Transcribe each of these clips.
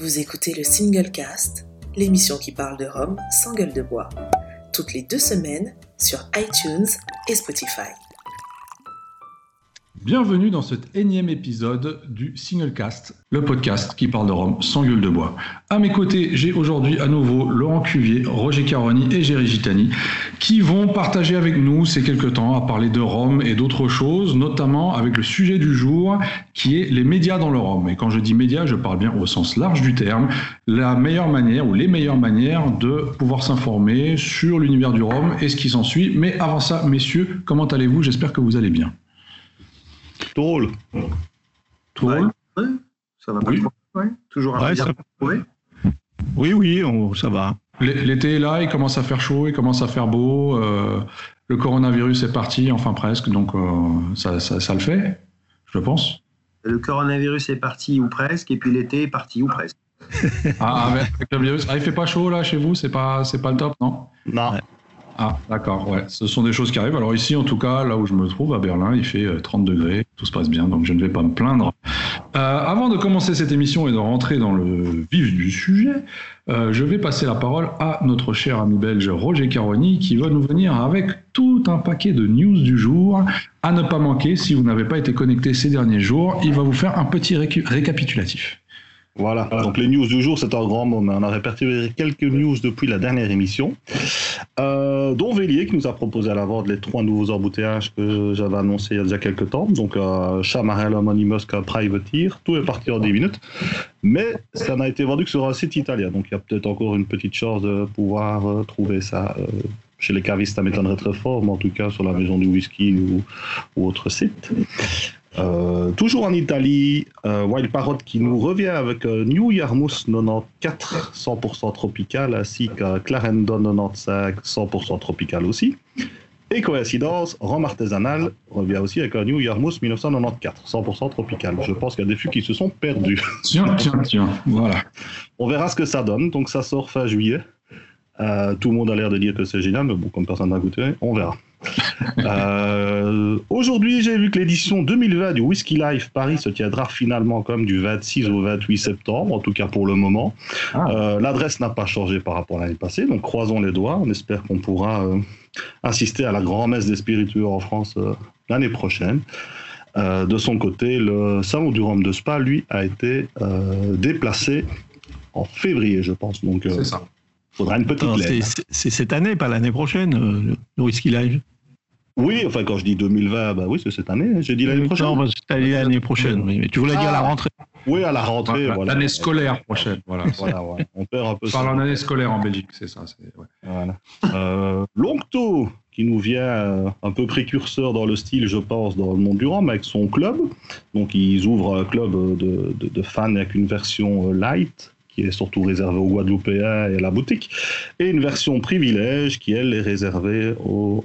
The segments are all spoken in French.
Vous écoutez le Single Cast, l'émission qui parle de Rome sans gueule de bois, toutes les deux semaines sur iTunes et Spotify. Bienvenue dans cet énième épisode du Singlecast, le podcast qui parle de Rome sans gueule de bois. À mes côtés, j'ai aujourd'hui à nouveau Laurent Cuvier, Roger Caroni et Géry Gitani qui vont partager avec nous ces quelques temps à parler de Rome et d'autres choses, notamment avec le sujet du jour qui est les médias dans le Rome. Et quand je dis médias, je parle bien au sens large du terme, la meilleure manière ou les meilleures manières de pouvoir s'informer sur l'univers du Rome et ce qui s'ensuit. Mais avant ça, messieurs, comment allez-vous? J'espère que vous allez bien. Drôle. Drôle Ouais, ça va pas Oui. Ouais. Toujours un ça-. Oui, oui, on- ça va. L'été est là, il commence à faire chaud, il commence à faire beau. euh, le coronavirus est parti, enfin presque, donc euh, ça, ça- ça le fait, je pense. Le coronavirus est parti ou presque, et puis l'été est parti ou presque. Ah, avec avec le virus. Ah, il fait pas chaud là chez vous, c'est pas, c'est pas le top, non? Non. Ah, d'accord, ouais. Ce sont des choses qui arrivent. Alors ici, en tout cas, là où je me trouve, à Berlin, il fait euh, 30 degrés, tout se passe bien, donc je ne vais pas me plaindre. Euh, avant de commencer cette émission et de rentrer dans le vif du sujet, euh, je vais passer la parole à notre cher ami belge Roger Caroni, qui va nous venir avec tout un paquet de news du jour à ne pas manquer si vous n'avez pas été connecté ces derniers jours. Il va vous faire un petit récapitulatif. Voilà. Donc les news du jour, c'est un grand mais on a répertorié quelques news depuis la dernière émission, euh, dont Vélier qui nous a proposé à la vente les trois nouveaux embouteillages que j'avais annoncé il y a déjà quelques temps. Donc euh, Chamarel, Anonymous, Privateer, tout est parti en 10 minutes, mais ça n'a été vendu que sur un site italien. Donc il y a peut-être encore une petite chance de pouvoir euh, trouver ça. euh, chez les cavistes, ça m'étonnerait très fort, mais en tout cas sur la maison du whisky ou, ou autre site. Euh, toujours en Italie, euh, Wild Parrot qui nous revient avec euh, New Yarmouth 94 100% tropical ainsi qu'un Clarendon 95 100% tropical aussi. Et coïncidence, Rome artisanal revient aussi avec un New Yarmouth 1994 100% tropical. Je pense qu'il y a des fûts qui se sont perdus. Tiens, tiens, tiens, voilà. On verra ce que ça donne. Donc ça sort fin juillet. Euh, tout le monde a l'air de dire que c'est génial, mais bon, comme personne n'a goûté, on verra. Euh, Aujourd'hui, j'ai vu que l'édition 2020 du Whisky Life Paris se tiendra finalement comme du 26 au 28 septembre, en tout cas pour le moment. Ah. Euh, L'adresse n'a pas changé par rapport à l'année passée, donc croisons les doigts. On espère qu'on pourra euh, assister à la grand-messe des spiritueux en France euh, l'année prochaine. De son côté, le salon du Rhum de Spa, lui, a été déplacé en février, je pense. Donc, C'est ça. Faudra une petite Attends, lettre. c'est- cette année, pas l'année prochaine, euh, le Whisky Live. Oui, enfin, quand je dis 2020, bah oui, c'est cette année. J'ai dit l'année prochaine. Non, bah, l'année prochaine. oui, mais tu voulais dire Ah. la rentrée. Oui, à la rentrée. Voilà. L'année scolaire prochaine, voilà. Voilà, ouais. On perd un peu On ça. parle en année scolaire en Belgique, c'est ça. c'est- ouais. Voilà. Euh, Longto, qui nous vient euh, un peu précurseur dans le style, je pense, dans le monde du rhum, avec son club. Donc, ils ouvrent un club de, de- de fans avec une version light, est surtout réservée aux Guadeloupéens et à la boutique, et une version privilège, qui, elle, est réservée euh,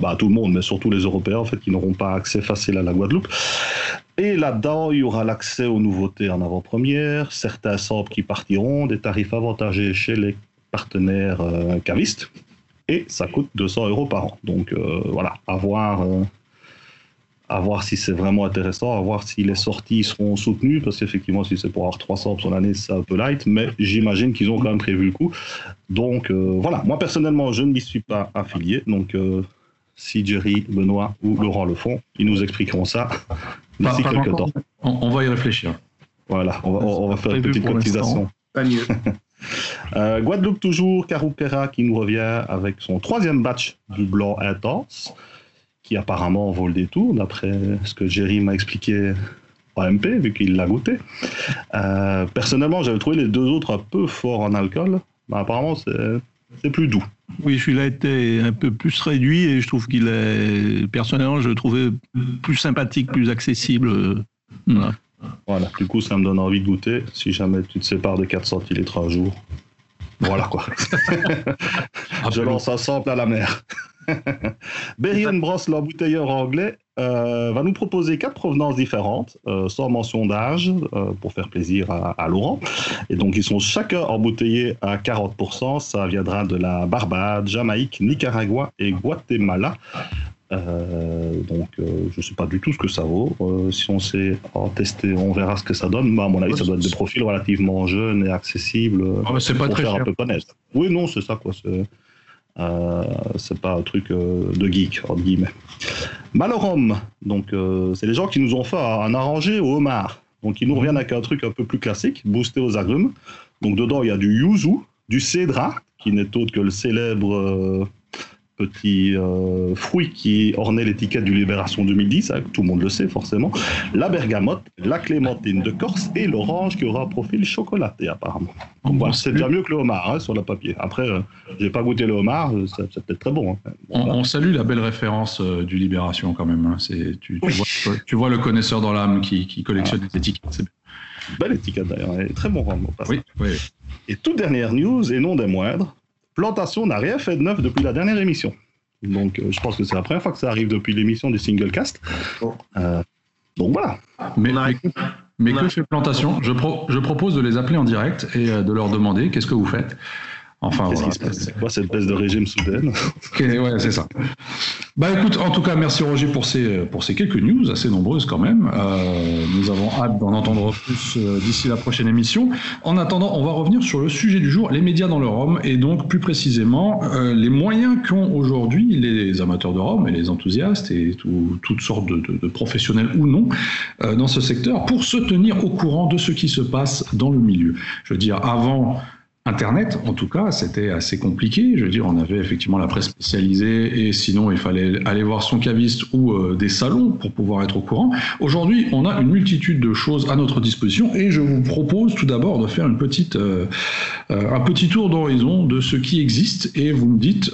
bah, à tout le monde, mais surtout les Européens, en fait, qui n'auront pas accès facile à la Guadeloupe. Et là-dedans, il y aura l'accès aux nouveautés en avant-première, certains samples qui partiront, des tarifs avantagés chez les partenaires euh, cavistes, et ça coûte 200 euros par an. Donc euh, voilà, à voir, à voir si c'est vraiment intéressant, à voir si les sorties seront soutenues, parce qu'effectivement, si c'est pour avoir 300 sur l'année, c'est un peu light, mais j'imagine qu'ils ont quand même prévu le coup. Donc euh, voilà, moi personnellement, je ne m'y suis pas affilié, donc euh, si Jerry, Benoît ou Laurent le font, ils nous expliqueront ça d'ici quelques encore. temps. On, on va y réfléchir. Voilà, on va, on va faire une petite cotisation. Pas mieux. Euh, Guadeloupe toujours, Carupera qui nous revient avec son troisième batch du blanc intense, qui apparemment vaut le détour, d'après ce que Jerry m'a expliqué en MP, vu qu'il l'a goûté. Euh, personnellement, j'avais trouvé les deux autres un peu forts en alcool, mais apparemment c'est plus doux. Oui, celui-là était un peu plus réduit et je trouve qu'il est, personnellement, je le trouvais plus sympathique, plus accessible. euh, voilà. Voilà, du coup, ça me donne envie de goûter si jamais tu te sépares de 4 centilitres un jour. Voilà quoi. Je lance un sample à la mer. Berry Bros, l'embouteilleur anglais, euh, va nous proposer quatre provenances différentes, euh, sans mention d'âge, euh, pour faire plaisir à, à Laurent. Et donc, ils sont chacun embouteillés à 40%. Ça viendra de la Barbade, Jamaïque, Nicaragua et Guatemala. Donc, je ne sais pas du tout ce que ça vaut. Si on sait en tester, on verra ce que ça donne. Mais à mon avis, ça doit être des profils relativement jeunes et accessibles. Ah, c'est pas pour très faire cher. un peu connaître. Oui, non, c'est ça, quoi. C'est euh, c'est pas un truc euh, de geek, entre guillemets. Malorom, donc, euh, c'est les gens qui nous ont fait un arrangé au homard. Donc, ils nous reviennent avec un truc un peu plus classique, boosté aux agrumes. Donc, dedans, il y a du yuzu, du cédra, qui n'est autre que le célèbre petit euh, fruit qui ornait l'étiquette du Libération 2010, hein, tout le monde le sait forcément, la bergamote, la clémentine de Corse et l'orange qui aura un profil chocolaté apparemment. Donc, voilà, c'est déjà mieux que le homard hein, sur le papier. Après, euh, j'ai pas goûté le homard, euh, c'est c'est peut-être très bon. hein. On, salue la belle référence euh, du Libération quand même. C'est, tu, tu Oui. vois, tu vois le connaisseur dans l'âme qui, qui collectionne les étiquettes. Belle étiquette d'ailleurs, très bon. Oui, oui. Et toute dernière news, et non des moindres, Plantation n'a rien fait de neuf depuis la dernière émission. Donc euh, je pense que c'est la première fois que ça arrive depuis l'émission du single cast. Bon. Euh, donc voilà. Mais, que fait Plantation je, pro- je propose de les appeler en direct et euh, de leur demander qu'est-ce que vous faites. Enfin, Qu'est-ce voilà. qui se passe C'est quoi cette baisse de régime soudaine Ok, ouais, c'est ça. Bah écoute, en tout cas, merci Roger pour ces, pour ces quelques news, assez nombreuses quand même. Euh, nous avons hâte d'en entendre plus euh, d'ici la prochaine émission. En attendant, on va revenir sur le sujet du jour, les médias dans le Rhum, et donc plus précisément euh, les moyens qu'ont aujourd'hui les amateurs de Rhum et les enthousiastes et tout- toutes sortes de, de- de professionnels ou non euh, dans ce secteur pour se tenir au courant de ce qui se passe dans le milieu. Je veux dire, avant Internet, en tout cas, c'était assez compliqué. Je veux dire, on avait effectivement la presse spécialisée et sinon, il fallait aller voir son caviste ou euh, des salons pour pouvoir être au courant. Aujourd'hui, on a une multitude de choses à notre disposition et je vous propose tout d'abord de faire une petite, euh, euh, un petit tour d'horizon de ce qui existe et vous me dites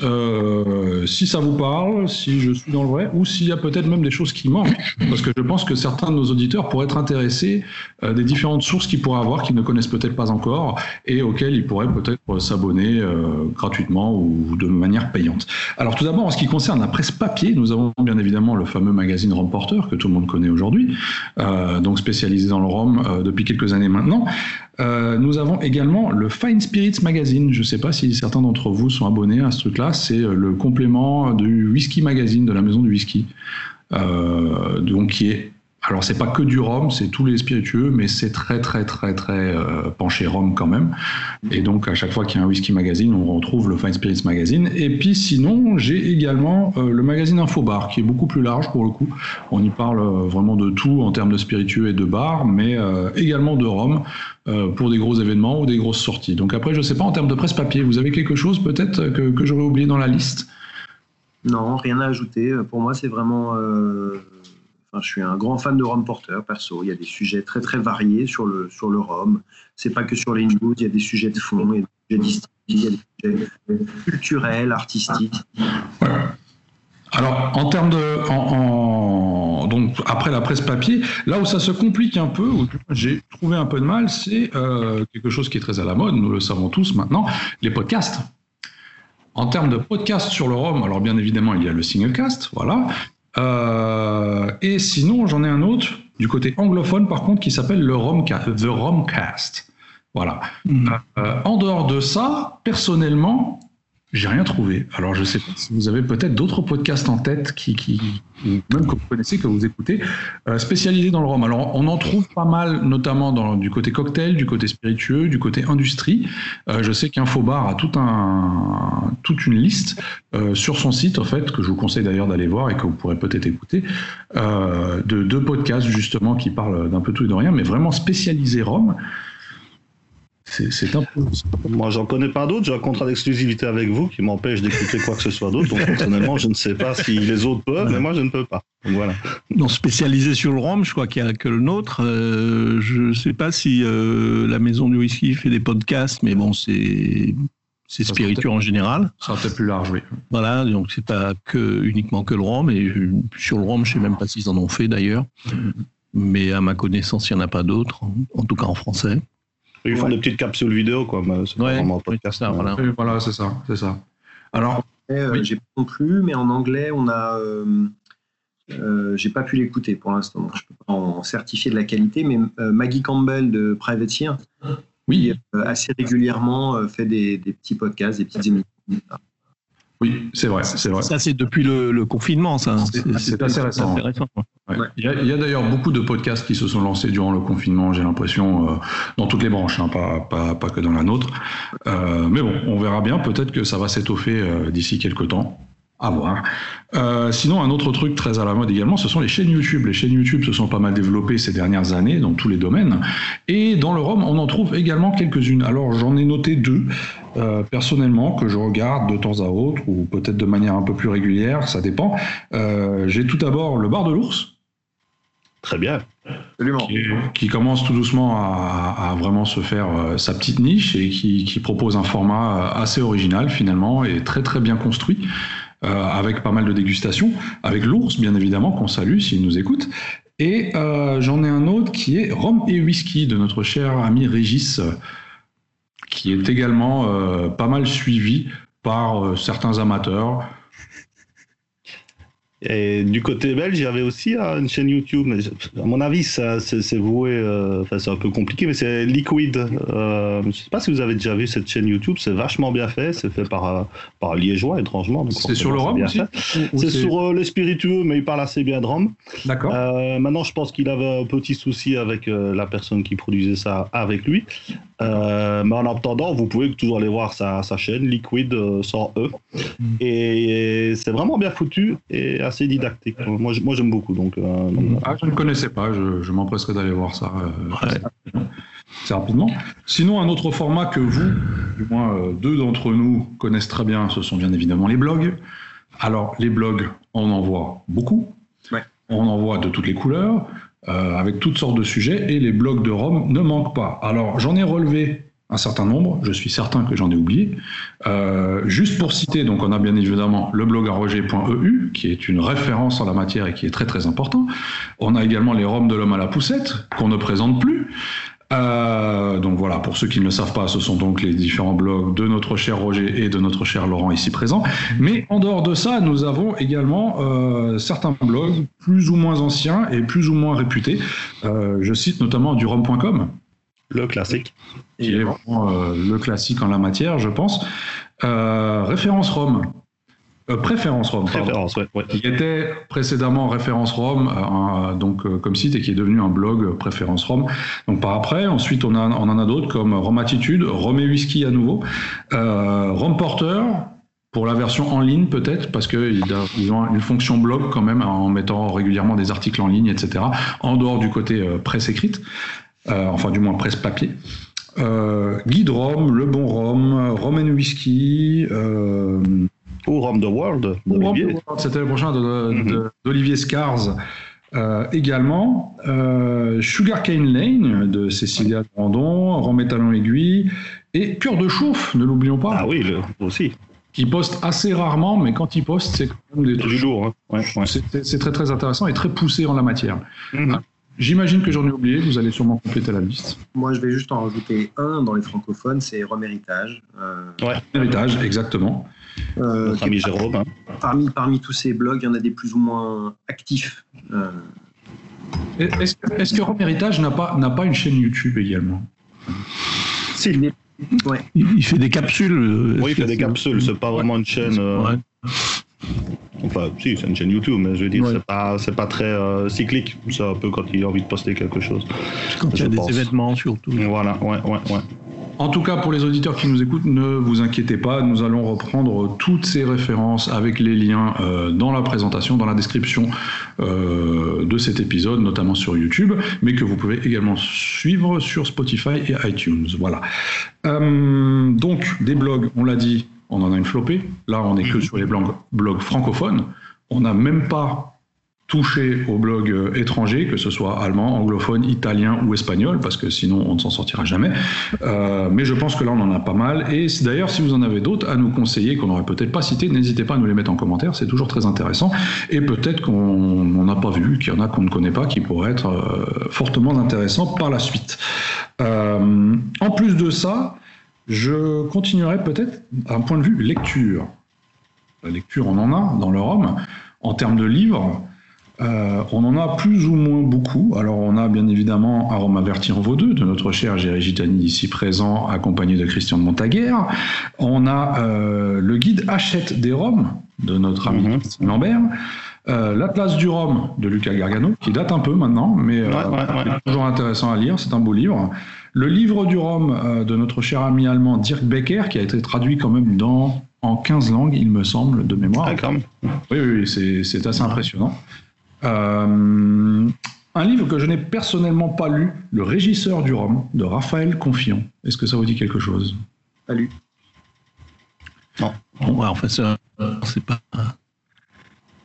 si ça vous parle, si je suis dans le vrai ou s'il y a peut-être même des choses qui manquent. Parce que je pense que certains de nos auditeurs pourraient être intéressés des différentes sources qu'ils pourraient avoir qu'ils ne connaissent peut-être pas encore et auxquelles ils pourraient peut-être s'abonner euh, gratuitement ou de manière payante. Alors tout d'abord, en ce qui concerne la presse papier, nous avons bien évidemment le fameux magazine Rome Porter que tout le monde connaît aujourd'hui, euh, donc spécialisé dans le rhum euh, depuis quelques années maintenant. Euh, nous avons également le Fine Spirits Magazine. Je ne sais pas si certains d'entre vous sont abonnés à ce truc-là. C'est euh, le complément du Whisky Magazine de la maison du whisky, euh, donc qui est alors c'est pas que du rhum, c'est tous les spiritueux, mais c'est très très très très euh, penché rhum quand même. Et donc à chaque fois qu'il y a un whisky magazine, on retrouve le Fine Spirits Magazine. Et puis sinon, j'ai également euh, le magazine Infobar, qui est beaucoup plus large pour le coup. On y parle euh, vraiment de tout en termes de spiritueux et de bar, mais également de rhum pour des gros événements ou des grosses sorties. Donc après, je sais pas en termes de presse papier, vous avez quelque chose peut-être que j'aurais oublié dans la liste? Non, rien à ajouter. Pour moi, c'est vraiment. Je suis un grand fan de Rome Porter, perso. Il y a des sujets très très variés sur le, sur le rhum. C'est pas que sur les news, il y a des sujets de fond, il y a des sujets culturels, artistiques. Alors, en termes de. Donc, après la presse papier, là où ça se complique un peu, où j'ai trouvé un peu de mal, c'est euh, quelque chose qui est très à la mode, nous le savons tous maintenant, les podcasts. En termes de podcasts sur le Rhum, alors bien évidemment, il y a le Singlecast, voilà. Euh, et sinon, j'en ai un autre du côté anglophone, par contre, qui s'appelle le Romcast, The Romcast. Voilà. Euh, en dehors de ça, personnellement, j'ai rien trouvé. Alors, je sais pas si vous avez peut-être d'autres podcasts en tête qui, qui même que vous connaissez, que vous écoutez, euh, spécialisés dans le rhum. Alors, on en trouve pas mal, notamment dans, du côté cocktail, du côté spiritueux, du côté industrie. Euh, je sais qu'Infobar a tout un, toute une liste euh, sur son site, en fait, que je vous conseille d'ailleurs d'aller voir et que vous pourrez peut-être écouter, euh, de deux podcasts justement qui parlent d'un peu tout et de rien, mais vraiment spécialisés rhum. C'est c'est un peu. Moi, j'en connais pas d'autres. J'ai un contrat d'exclusivité avec vous qui m'empêche d'écouter quoi que ce soit d'autre. Donc, personnellement, je ne sais pas si les autres peuvent, mais moi, je ne peux pas. Donc, voilà. Non, spécialisé sur le rhum, je crois qu'il n'y a que le nôtre. Euh, je ne sais pas si euh, la maison du whisky fait des podcasts, mais bon, c'est c'est spiritueux en général. Ça sera peut-être plus large, oui. Voilà, donc c'est pas que uniquement que le rhum. Et sur le rhum, je sais même pas s'ils en ont fait d'ailleurs. Mais à ma connaissance, il n'y en a pas d'autres, en- en tout cas en français. Ils font Ouais. des petites capsules vidéo, quoi. Mais c'est Ouais, vraiment un podcast. ça, voilà. Voilà, c'est ça, c'est ça. Alors, Euh, Oui. J'ai pas non plus, mais en anglais, on a. Euh, euh, j'ai pas pu l'écouter pour l'instant, donc je peux pas en certifier de la qualité. Mais euh, Maggie Campbell de Privateer, oui, euh, assez régulièrement, euh, fait des, des petits podcasts, des petites émissions. Oui, c'est vrai, c'est vrai. Ça, c'est depuis le, confinement, ça. C'est assez récent. Il y a, d'ailleurs beaucoup de podcasts qui se sont lancés durant le confinement, j'ai l'impression, euh, dans toutes les branches, hein, pas, pas, pas, que dans la nôtre. Euh, mais bon, on verra bien. Peut-être que ça va s'étoffer euh, d'ici quelques temps. À voir. Euh, sinon, un autre truc très à la mode également, ce sont les chaînes YouTube. Les chaînes YouTube se sont pas mal développées ces dernières années dans tous les domaines. Et dans le ROM, on en trouve également quelques-unes. Alors, j'en ai noté deux, euh, personnellement, que je regarde de temps à autre, ou peut-être de manière un peu plus régulière, ça dépend. Euh, j'ai tout d'abord le bar de l'ours. Très bien. Qui, qui, commence tout doucement à, à vraiment se faire sa petite niche et qui, qui, propose un format assez original finalement et très très bien construit. Euh, avec pas mal de dégustations, avec l'ours bien évidemment qu'on salue s'il nous écoute. Et euh, j'en ai un autre qui est rhum et whisky de notre cher ami Régis, qui est également euh, pas mal suivi par certains amateurs. Et du côté belge, il y avait aussi euh, une chaîne YouTube, mais à mon avis, ça, c'est, voué, euh, enfin, c'est un peu compliqué, mais c'est Liquid. Euh, je ne sais pas si vous avez déjà vu cette chaîne YouTube, c'est vachement bien fait, c'est fait par, par Liégeois, étrangement. c'est sur le rhum aussi C'est sur les spiritueux, mais il parle assez bien de rhum. D'accord. maintenant, je pense qu'il avait un petit souci avec la personne qui produisait ça avec lui. Mais en attendant, vous pouvez toujours aller voir sa, sa chaîne, Liquid sans E. Mm. Et, c'est vraiment bien foutu. Et assez didactique. Moi, moi j'aime beaucoup. Donc, euh, ah, je ne connaissais pas, je, m'empresserai d'aller voir ça euh, assez rapidement. Sinon, un autre format que vous, du moins euh, deux d'entre nous, connaissent très bien, ce sont bien évidemment les blogs. Alors, les blogs, on en voit beaucoup. On en voit de toutes les couleurs, avec toutes sortes de sujets, et les blogs de Rome ne manquent pas. Alors, j'en ai relevé un certain nombre, je suis certain que j'en ai oublié. Euh, juste pour citer, donc on a bien évidemment le blog roger.eu, qui est une référence en la matière et qui est très très important. On a également les Roms de l'homme à la poussette, qu'on ne présente plus. Euh, donc voilà, pour ceux qui ne le savent pas, ce sont donc les différents blogs de notre cher Roger et de notre cher Laurent ici présent. Mais en dehors de ça, nous avons également euh, certains blogs plus ou moins anciens et plus ou moins réputés. Euh, je cite notamment du rom.com, le classique. Qui est vraiment le classique en la matière, je pense. Référence Rome. Euh, préférence Rome. Préférence, ouais, Qui était précédemment référence Rome, donc comme site et qui est devenu un blog préférence Rome. Donc par après, ensuite on, a, on en a d'autres comme Rome Attitude, Rome et Whisky à nouveau, Rome Porter, pour la version en ligne peut-être, parce qu'ils ont une fonction blog quand même en mettant régulièrement des articles en ligne, etc., en dehors du côté presse écrite. Euh, enfin du moins presse papier. Euh, Guide Rome, Le Bon Rome, Roman Whisky. Euh, ou Rome the World C'était le prochain mhm. d'Olivier Scars. également, Sugar Cane Lane de Cécilia Brandon, Rome Talon Aiguille et Cœur de Chauffe, ne l'oublions pas. Ah oui, aussi. Qui poste assez rarement, mais quand il poste, c'est quand même des du lourd. Hein. C'est très très intéressant et très poussé en la matière. Mhm. Hein J'imagine que j'en ai oublié, vous allez sûrement compléter la liste. Moi, je vais juste en rajouter un dans les francophones, c'est Rome Héritage. Euh, ouais, Héritage, exactement. Euh, ami Jérôme. Hein. Parmi, parmi tous ces blogs, il y en a des plus ou moins actifs. Euh. Est-ce que, est Rome Héritage n'a pas, pas une chaîne YouTube également? Si. Ouais. Il fait des capsules. Euh, oui, il fait des capsules, c'est pas vraiment une chaîne. Ouais. Enfin, si, c'est une chaîne YouTube, mais je veux dire, c'est pas, pas très euh, cyclique. C'est un peu quand il a envie de poster quelque chose. Quand il y a des événements, surtout. Voilà, ouais, ouais, ouais. En tout cas, pour les auditeurs qui nous écoutent, ne vous inquiétez pas, nous allons reprendre toutes ces références avec les liens euh, dans la présentation, dans la description euh, de cet épisode, notamment sur YouTube, mais que vous pouvez également suivre sur Spotify et iTunes. Voilà. donc, des blogs, on l'a dit, on en a une flopée. Là, on n'est que mhm. sur les blogs, francophones. On n'a même pas touché aux blogs euh, étrangers, que ce soit allemand, anglophone, italien ou espagnol, parce que sinon on ne s'en sortira jamais. Euh, mais je pense que là on en a pas mal. Et d'ailleurs, si vous en avez d'autres à nous conseiller qu'on n'aurait peut-être pas cité, n'hésitez pas à nous les mettre en commentaire, c'est toujours très intéressant. Et peut-être qu'on n'a pas vu, qu'il y en a qu'on ne connaît pas, qui pourraient être euh, fortement intéressants par la suite. en plus de ça, je continuerai peut-être d'un point de vue lecture. La lecture, on en a dans le Rhum. En termes de livres, Euh, on en a plus ou moins beaucoup. Alors, on a bien évidemment Arôme averti en vaut deux de notre cher Géry Gitani, ici présent, accompagné de Christian de Montaguerre. On a euh, le guide Hachette des Roms de notre ami. Christian Lambert. Euh, L'Atlas du Rhum de Lucas Gargano, qui date un peu maintenant, mais Ouais, ouais, ouais. c'est toujours intéressant à lire. C'est un beau livre. Le livre du Rhum de notre cher ami allemand Dirk Becker, qui a été traduit quand même dans, en 15 langues, il me semble, de mémoire. Oui, oui, oui, c'est, c'est assez impressionnant. Euh, un livre que je n'ai personnellement pas lu, Le Régisseur du Rhum, de Raphaël Confiant. Est-ce que ça vous dit quelque chose? Pas lu. Bon, ouais, enfin, c'est un- c'est pas. un-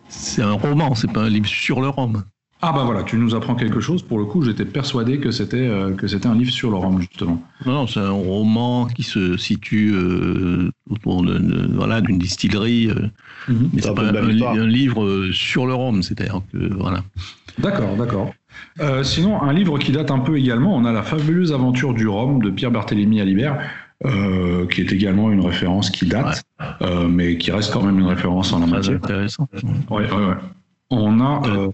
C'est un roman, c'est pas un livre sur le Rhum. Ah bah voilà, tu nous apprends quelque chose. Pour le coup, j'étais persuadé que c'était, euh, que c'était un livre sur le Rhum, justement. Non, non, c'est un roman qui se situe euh, autour de, de- voilà, d'une distillerie, euh, Mhm. mais C'est pas un, livre sur le Rhum, c'est-à-dire que voilà. D'accord, d'accord. Euh, sinon, un livre qui date un peu également, on a La fabuleuse aventure du Rhum de Pierre Barthélemy Alibert, euh, qui est également une référence qui date, euh, mais qui reste quand même une référence en la matière. intéressant. Ouais, ouais, ouais. On a. euh,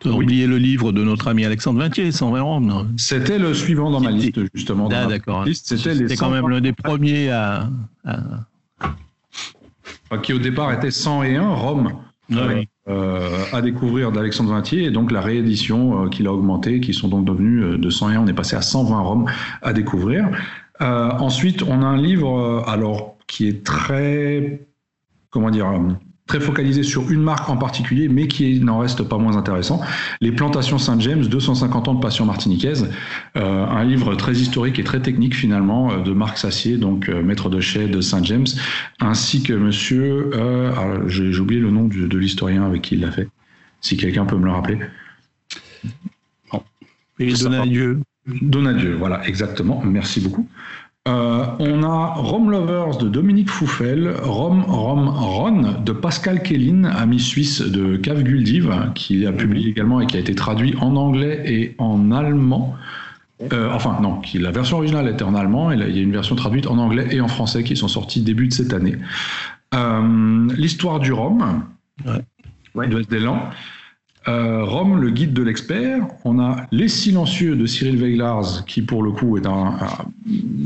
Tu as Oui. oublié le livre de notre ami Alexandre Vintier, 120 Rhum. non C'était le suivant dans ma liste, justement. Ah, d'accord. C'était quand 100 même l'un des premiers à. à- Enfin, qui au départ était 101 Rome Ouais. euh, à découvrir d'Alexandre Vintier et donc la réédition euh, qu'il a augmenté, qui sont donc devenus euh, de 101, on est passé à 120 Rome à découvrir. Ensuite, on a un livre alors qui est très comment dire très focalisé sur une marque en particulier, mais qui n'en reste pas moins intéressant. Les Plantations Saint-James, 250 ans de passion martiniquaise, Euh, un livre très historique et très technique finalement euh, de Marc Sassier, donc euh, maître de chai de Saint-James, ainsi que monsieur, euh, alors, j'ai oublié le nom du- de l'historien avec qui il l'a fait, si quelqu'un peut me le rappeler. Et Ça va. Donadieu. Donadieu, voilà, exactement, merci beaucoup. Euh, on a Rome Lovers de Dominique Fouffel, Rome Rome Ron de Pascal Kellin, ami suisse de Cave Guldiv, qui a publié également et qui a été traduit en anglais et en allemand. Euh, enfin, non, qui, la version originale était en allemand et là, il y a une version traduite en anglais et en français qui sont sortis début de cette année. Euh, L'histoire du Rhum Ouais. De. Euh, Rome, le guide de l'expert. On a Les Silencieux de Cyril Veiglars, qui pour le coup est un. un-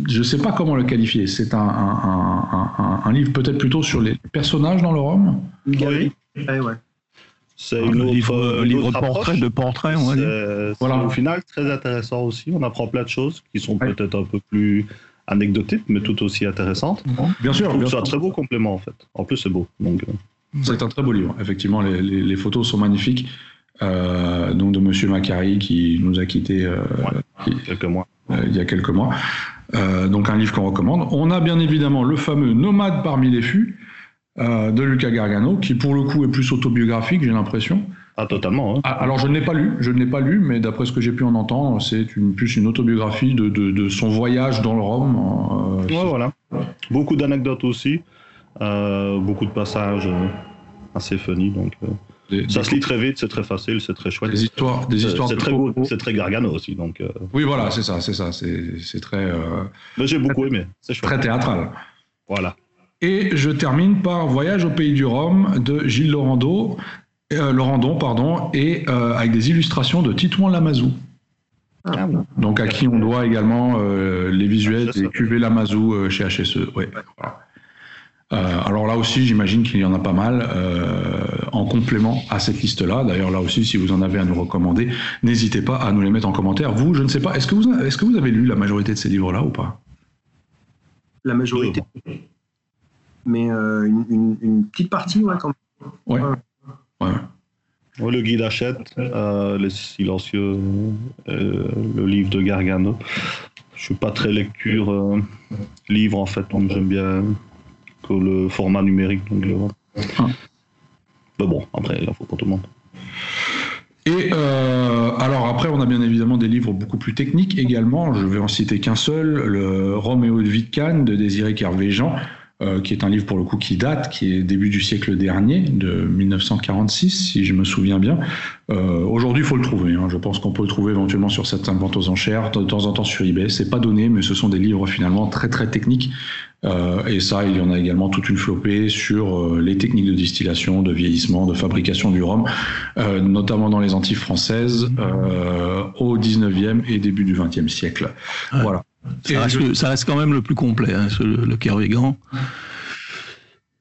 je ne sais pas comment le qualifier. C'est un, un- un- un- un livre peut-être plutôt sur les personnages dans le Rome. Une Oui. galerie. Ouais, ouais. C'est Un autre, livre, euh, livre autre portrait approche. de portrait, on va dire. Voilà. au final très intéressant aussi. On apprend plein de choses qui sont Ouais. peut-être un peu plus anecdotiques, mais tout aussi intéressantes. Bien sûr, c'est un très beau complément en fait. En plus, c'est beau. Donc, euh, C'est un très beau livre. Effectivement, les, les- les photos sont magnifiques. Euh, donc de Monsieur Macari qui nous a quittés euh, qui- quelques mois. euh, il y a quelques mois. Euh, donc un livre qu'on recommande. On a bien évidemment le fameux Nomade parmi les fûts de Luca Gargano, qui pour le coup est plus autobiographique, j'ai l'impression. Ah, totalement. hein. Ah, alors je ne l'ai pas lu, je ne l'ai pas lu, mais d'après ce que j'ai pu en entendre, c'est une, plus une autobiographie de, de- de son voyage dans le Rhum. Ouais, voilà. Beaucoup d'anecdotes aussi. Beaucoup de passages assez funny. Donc, des, ça des- se lit très vite, c'est très facile, c'est très chouette. des histoires, des C'est histoires c'est de très, beau- c'est très Gargano aussi. Donc, euh, Oui, voilà, c'est ça, c'est ça, c'est c'est très, euh, mais j'ai beaucoup aimé. C'est chouette. très théâtral. Voilà. Et je termine par Voyage au pays du Rhum de Gilles Laurando, euh, Laurandon, pardon, et euh, avec des illustrations de Titouan Lamazou. Ah, bon. Donc à qui on doit également euh, les visuels Ah, des cuvées Lamazou euh, chez HSE. Ouais, voilà. Euh, alors là aussi, j'imagine qu'il y en a pas mal euh, en complément à cette liste-là. D'ailleurs, là aussi, si vous en avez à nous recommander, n'hésitez pas à nous les mettre en commentaire. Vous, je ne sais pas, est-ce que vous, est-ce que vous avez lu la majorité de ces livres-là ou pas? La majorité. Mais euh, une, une- une petite partie, ouais, quand même. Ouais. Ouais. Ouais. Le guide achète, euh, Les Silencieux, euh, le livre de Gargano. Je suis pas très lecture euh, livre en fait, donc j'aime bien que le format numérique. Donc, euh, Ah. Mais bon, après, il faut pour tout le monde. Et euh, alors après, on a bien évidemment des livres beaucoup plus techniques également. Je vais en citer qu'un seul, le Roméo de Vitcan de Désiré Kervéjean. Euh, qui est un livre pour le coup qui date, qui est début du siècle dernier, de 1946, si je me souviens bien. Euh, Aujourd'hui, il faut le trouver. Hein. Je pense qu'on peut le trouver éventuellement sur certaines ventes aux enchères, de temps en temps sur eBay. C'est pas donné, mais ce sont des livres finalement très très techniques. Euh, et ça, il y en a également toute une flopée sur euh, les techniques de distillation, de vieillissement, de fabrication du rhum, euh, notamment dans les Antilles françaises euh, au 19e et début du 20e siècle. Ouais. Voilà. Ça reste, ça reste, quand même le plus complet, hein, ce, le Kervégan.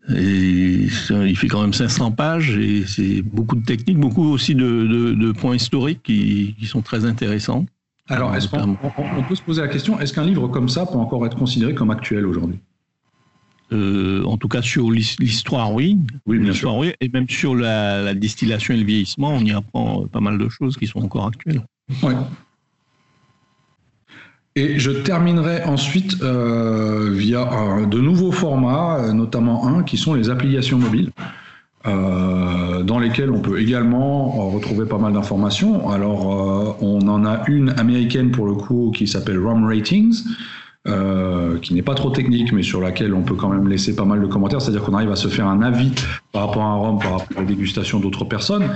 Et ça, il fait quand même 500 pages et c'est beaucoup de techniques, beaucoup aussi de, de, de points historiques qui, qui, sont très intéressants. Alors, est-ce qu'on on peut se poser la question, est-ce qu'un livre comme ça peut encore être considéré comme actuel aujourd'hui? Euh, en tout cas sur l'histoire, oui. Oui, bien sûr. Oui, et même sur la, la, distillation et le vieillissement, on y apprend pas mal de choses qui sont encore actuelles. Ouais. Et je terminerai ensuite euh, via euh, de nouveaux formats, notamment un qui sont les applications mobiles, euh, dans lesquelles on peut également retrouver pas mal d'informations. Alors, on en a une américaine pour le coup qui s'appelle ROM Ratings. Euh, qui n'est pas trop technique, mais sur laquelle on peut quand même laisser pas mal de commentaires. C'est-à-dire qu'on arrive à se faire un avis par rapport à un rhum, par rapport à la dégustation d'autres personnes.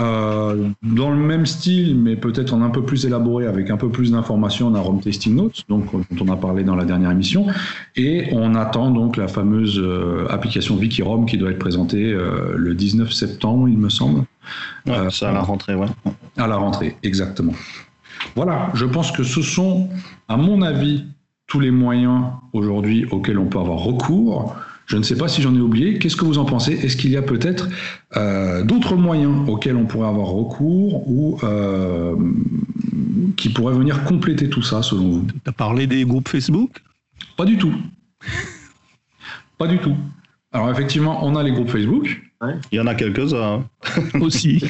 Euh, dans le même style, mais peut-être en un peu plus élaboré, avec un peu plus d'informations, on a Rhum Tasting Notes, donc, dont on a parlé dans la dernière émission. Et on attend donc la fameuse euh, application Wikirom qui doit être présentée euh, le 19 septembre, il me semble. Ouais, ça à la rentrée, ouais. À la rentrée, exactement. Voilà, je pense que ce sont, à mon avis, tous les moyens aujourd'hui auxquels on peut avoir recours. Je ne sais pas si j'en ai oublié. Qu'est-ce que vous en pensez? Est-ce qu'il y a peut-être euh, d'autres moyens auxquels on pourrait avoir recours ou euh, qui pourraient venir compléter tout ça selon vous? Tu as parlé des groupes Facebook? Pas du tout. pas du tout. Alors effectivement, on a les groupes Facebook. Ouais. Il y en a quelques-uns hein. aussi.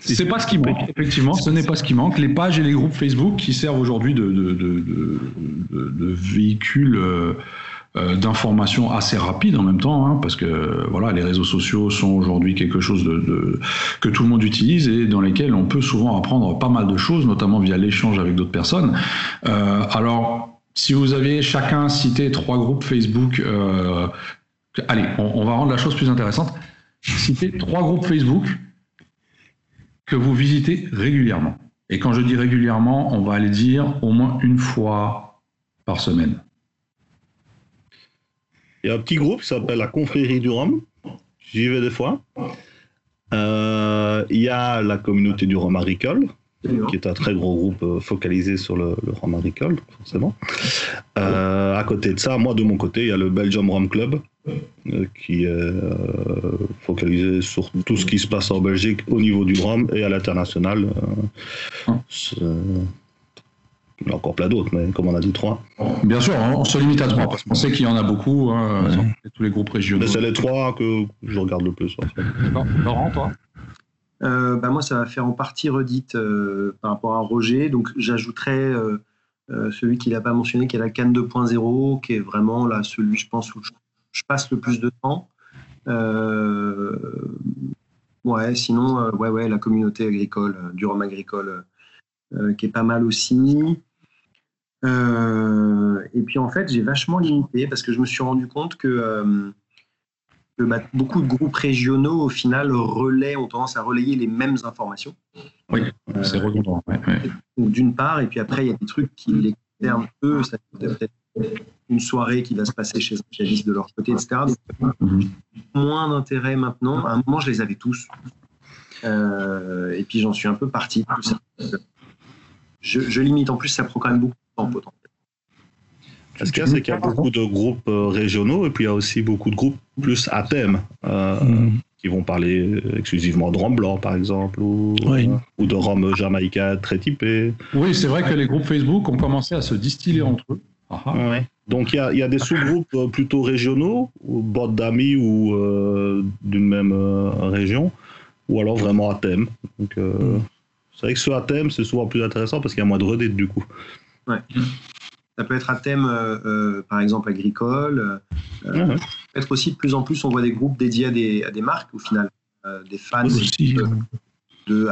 C'est pas ce qui manque, effectivement, ce n'est pas ce qui manque. Les pages et les groupes Facebook qui servent aujourd'hui de, de, de, de, véhicules euh, d'information assez rapides en même temps, hein, parce que voilà, les réseaux sociaux sont aujourd'hui quelque chose de, que tout le monde utilise et dans lesquels on peut souvent apprendre pas mal de choses, notamment via l'échange avec d'autres personnes. Euh, alors, si vous aviez chacun cité trois groupes Facebook euh, Allez, on, on, va rendre la chose plus intéressante. Citez trois groupes Facebook que vous visitez régulièrement. Et quand je dis régulièrement, on va aller dire au moins une fois par semaine. Il y a un petit groupe qui s'appelle la Confrérie du Rhum. J'y vais des fois. Euh, il y a la communauté du Rhum agricole, qui est un très gros groupe focalisé sur le, rhum agricole, forcément. Euh, à côté de ça, moi, de mon côté, il y a le Belgium Rhum Club, euh, qui est euh, focalisé sur tout ce qui se passe en Belgique au niveau du rhum et à l'international. Il y en a encore plein d'autres, mais comme on a dit, trois. Bien sûr, on se limite à trois, parce qu'on sait qu'il y en a beaucoup, hein, ouais. tous les groupes régionaux. C'est les trois que je regarde le plus. En fait. Laurent, toi? Euh, bah moi, ça va faire en partie redite euh, par rapport à Roger. Donc, j'ajouterais euh, celui qu'il n'a pas mentionné, qui est la Cannes 2.0, qui est vraiment là, celui, je pense, où je, je passe le plus de temps. ouais, sinon, ouais, ouais, la communauté agricole, du rhum agricole, qui est pas mal aussi. et puis, en fait, j'ai vachement limité parce que je me suis rendu compte que que bah, beaucoup de groupes régionaux, au final, relaient, ont tendance à relayer les mêmes informations. Oui, euh, c'est redondant. Ouais, ouais. D'une part, et puis après, il y a des trucs qui les concernent eux. Ça peut être une soirée qui va se passer chez un pianiste de leur côté, etc. Donc, mm -hmm. Moins d'intérêt maintenant. À un moment, je les avais tous. Euh, et puis, j'en suis un peu parti. Je, je, limite. En plus, ça prend quand même beaucoup de temps potentiellement. Ce qu'il y a, c'est qu'il y a beaucoup de groupes régionaux et puis il y a aussi beaucoup de groupes plus à thème euh, mm. qui vont parler exclusivement de rhum blanc, par exemple, ou, oui. euh, ou de rhum jamaïcain très typé. Oui, c'est vrai que les groupes Facebook ont commencé à se distiller entre eux. Ah, ouais. Donc il y a, il y a des sous-groupes plutôt régionaux, bord d'amis ou euh, d'une même euh, région, ou alors vraiment à thème. Donc mm. c'est vrai que ceux à thème, c'est souvent plus intéressant parce qu'il y a moins de redites du coup. Ouais. Ça peut être à thème, euh, euh, par exemple, agricole. Euh, mmh. Peut-être aussi, de plus en plus, on voit des groupes dédiés à des, à des marques, au final. des fans. Aussi, de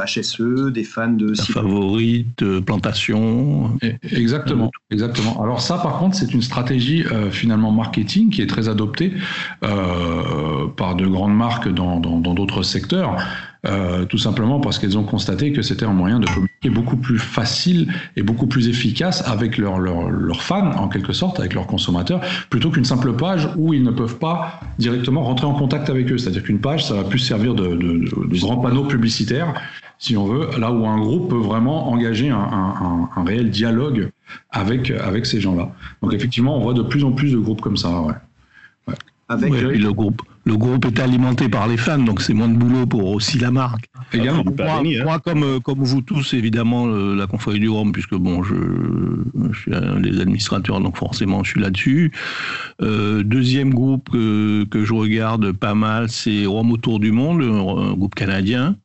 HSE, des fans de favorite, de plantation. Exactement, exactement. Alors ça, par contre, c'est une stratégie euh, finalement marketing qui est très adoptée euh, par de grandes marques dans d'autres secteurs. Euh, tout simplement parce qu'elles ont constaté que c'était un moyen de communiquer beaucoup plus facile et beaucoup plus efficace avec leurs leur, fans, en quelque sorte, avec leurs consommateurs, plutôt qu'une simple page où ils ne peuvent pas directement rentrer en contact avec eux. C'est-à-dire qu'une page, ça va plus servir de, de, de, grand panneau publicitaire, si on veut, là où un groupe peut vraiment engager un, un, un réel dialogue avec, avec ces gens-là. Donc effectivement, on voit de plus en plus de groupes comme ça. Ouais. Avec le groupe. Le groupe est alimenté par les fans, donc c'est moins de boulot pour aussi la marque. Également. moi, hein. comme, euh, comme vous tous, évidemment, la confrérie du Rhum, puisque bon, je, je, suis un des administrateurs, donc forcément, je suis là-dessus. Euh, deuxième groupe que, que, je regarde pas mal, c'est Rhum autour du monde, un groupe canadien.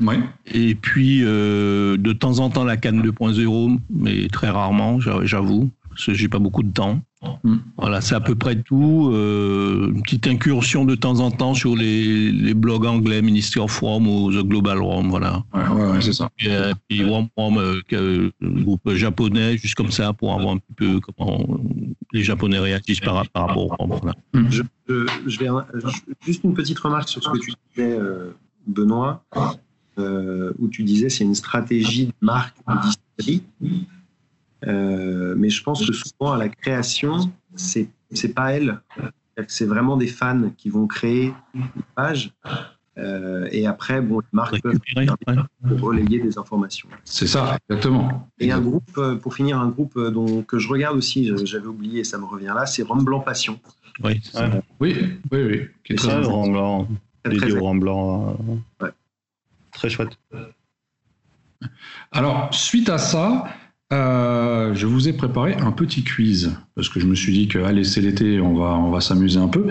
Ouais. Et puis, euh, de temps en temps, la Cannes 2.0, mais très rarement, j'avoue, parce que j'ai pas beaucoup de temps. Mm. Voilà, c'est à peu près tout. Euh, une petite incursion de temps en temps sur les, les blogs anglais, Ministry of Rome ou The Global Rome, voilà. Ouais, ouais, c'est ça. Et, euh, puis Rome, Rome euh, groupe japonais, juste comme ça, pour avoir un petit peu comment les Japonais réagissent par, par rapport au Rome. Voilà. Mm. Je, je, vais juste une petite remarque sur ce que tu disais, Benoît, où tu disais c'est une stratégie de marque de euh, mais je pense que souvent à la création, c'est c'est pas elle. C'est vraiment des fans qui vont créer une page. Euh, et après, bon, les marques peuvent relayer des informations. C'est ça, exactement. Et un groupe, euh, pour finir, un groupe dont, que je regarde aussi, j'avais oublié, ça me revient là, c'est Rome Blanc Passion. Oui, oui, oui, oui. Qui est très, dédié au. Ouais. Très chouette. Alors, suite à ça, euh, je vous ai préparé un petit quiz parce que je me suis dit que allez c'est l'été on va on va s'amuser un peu.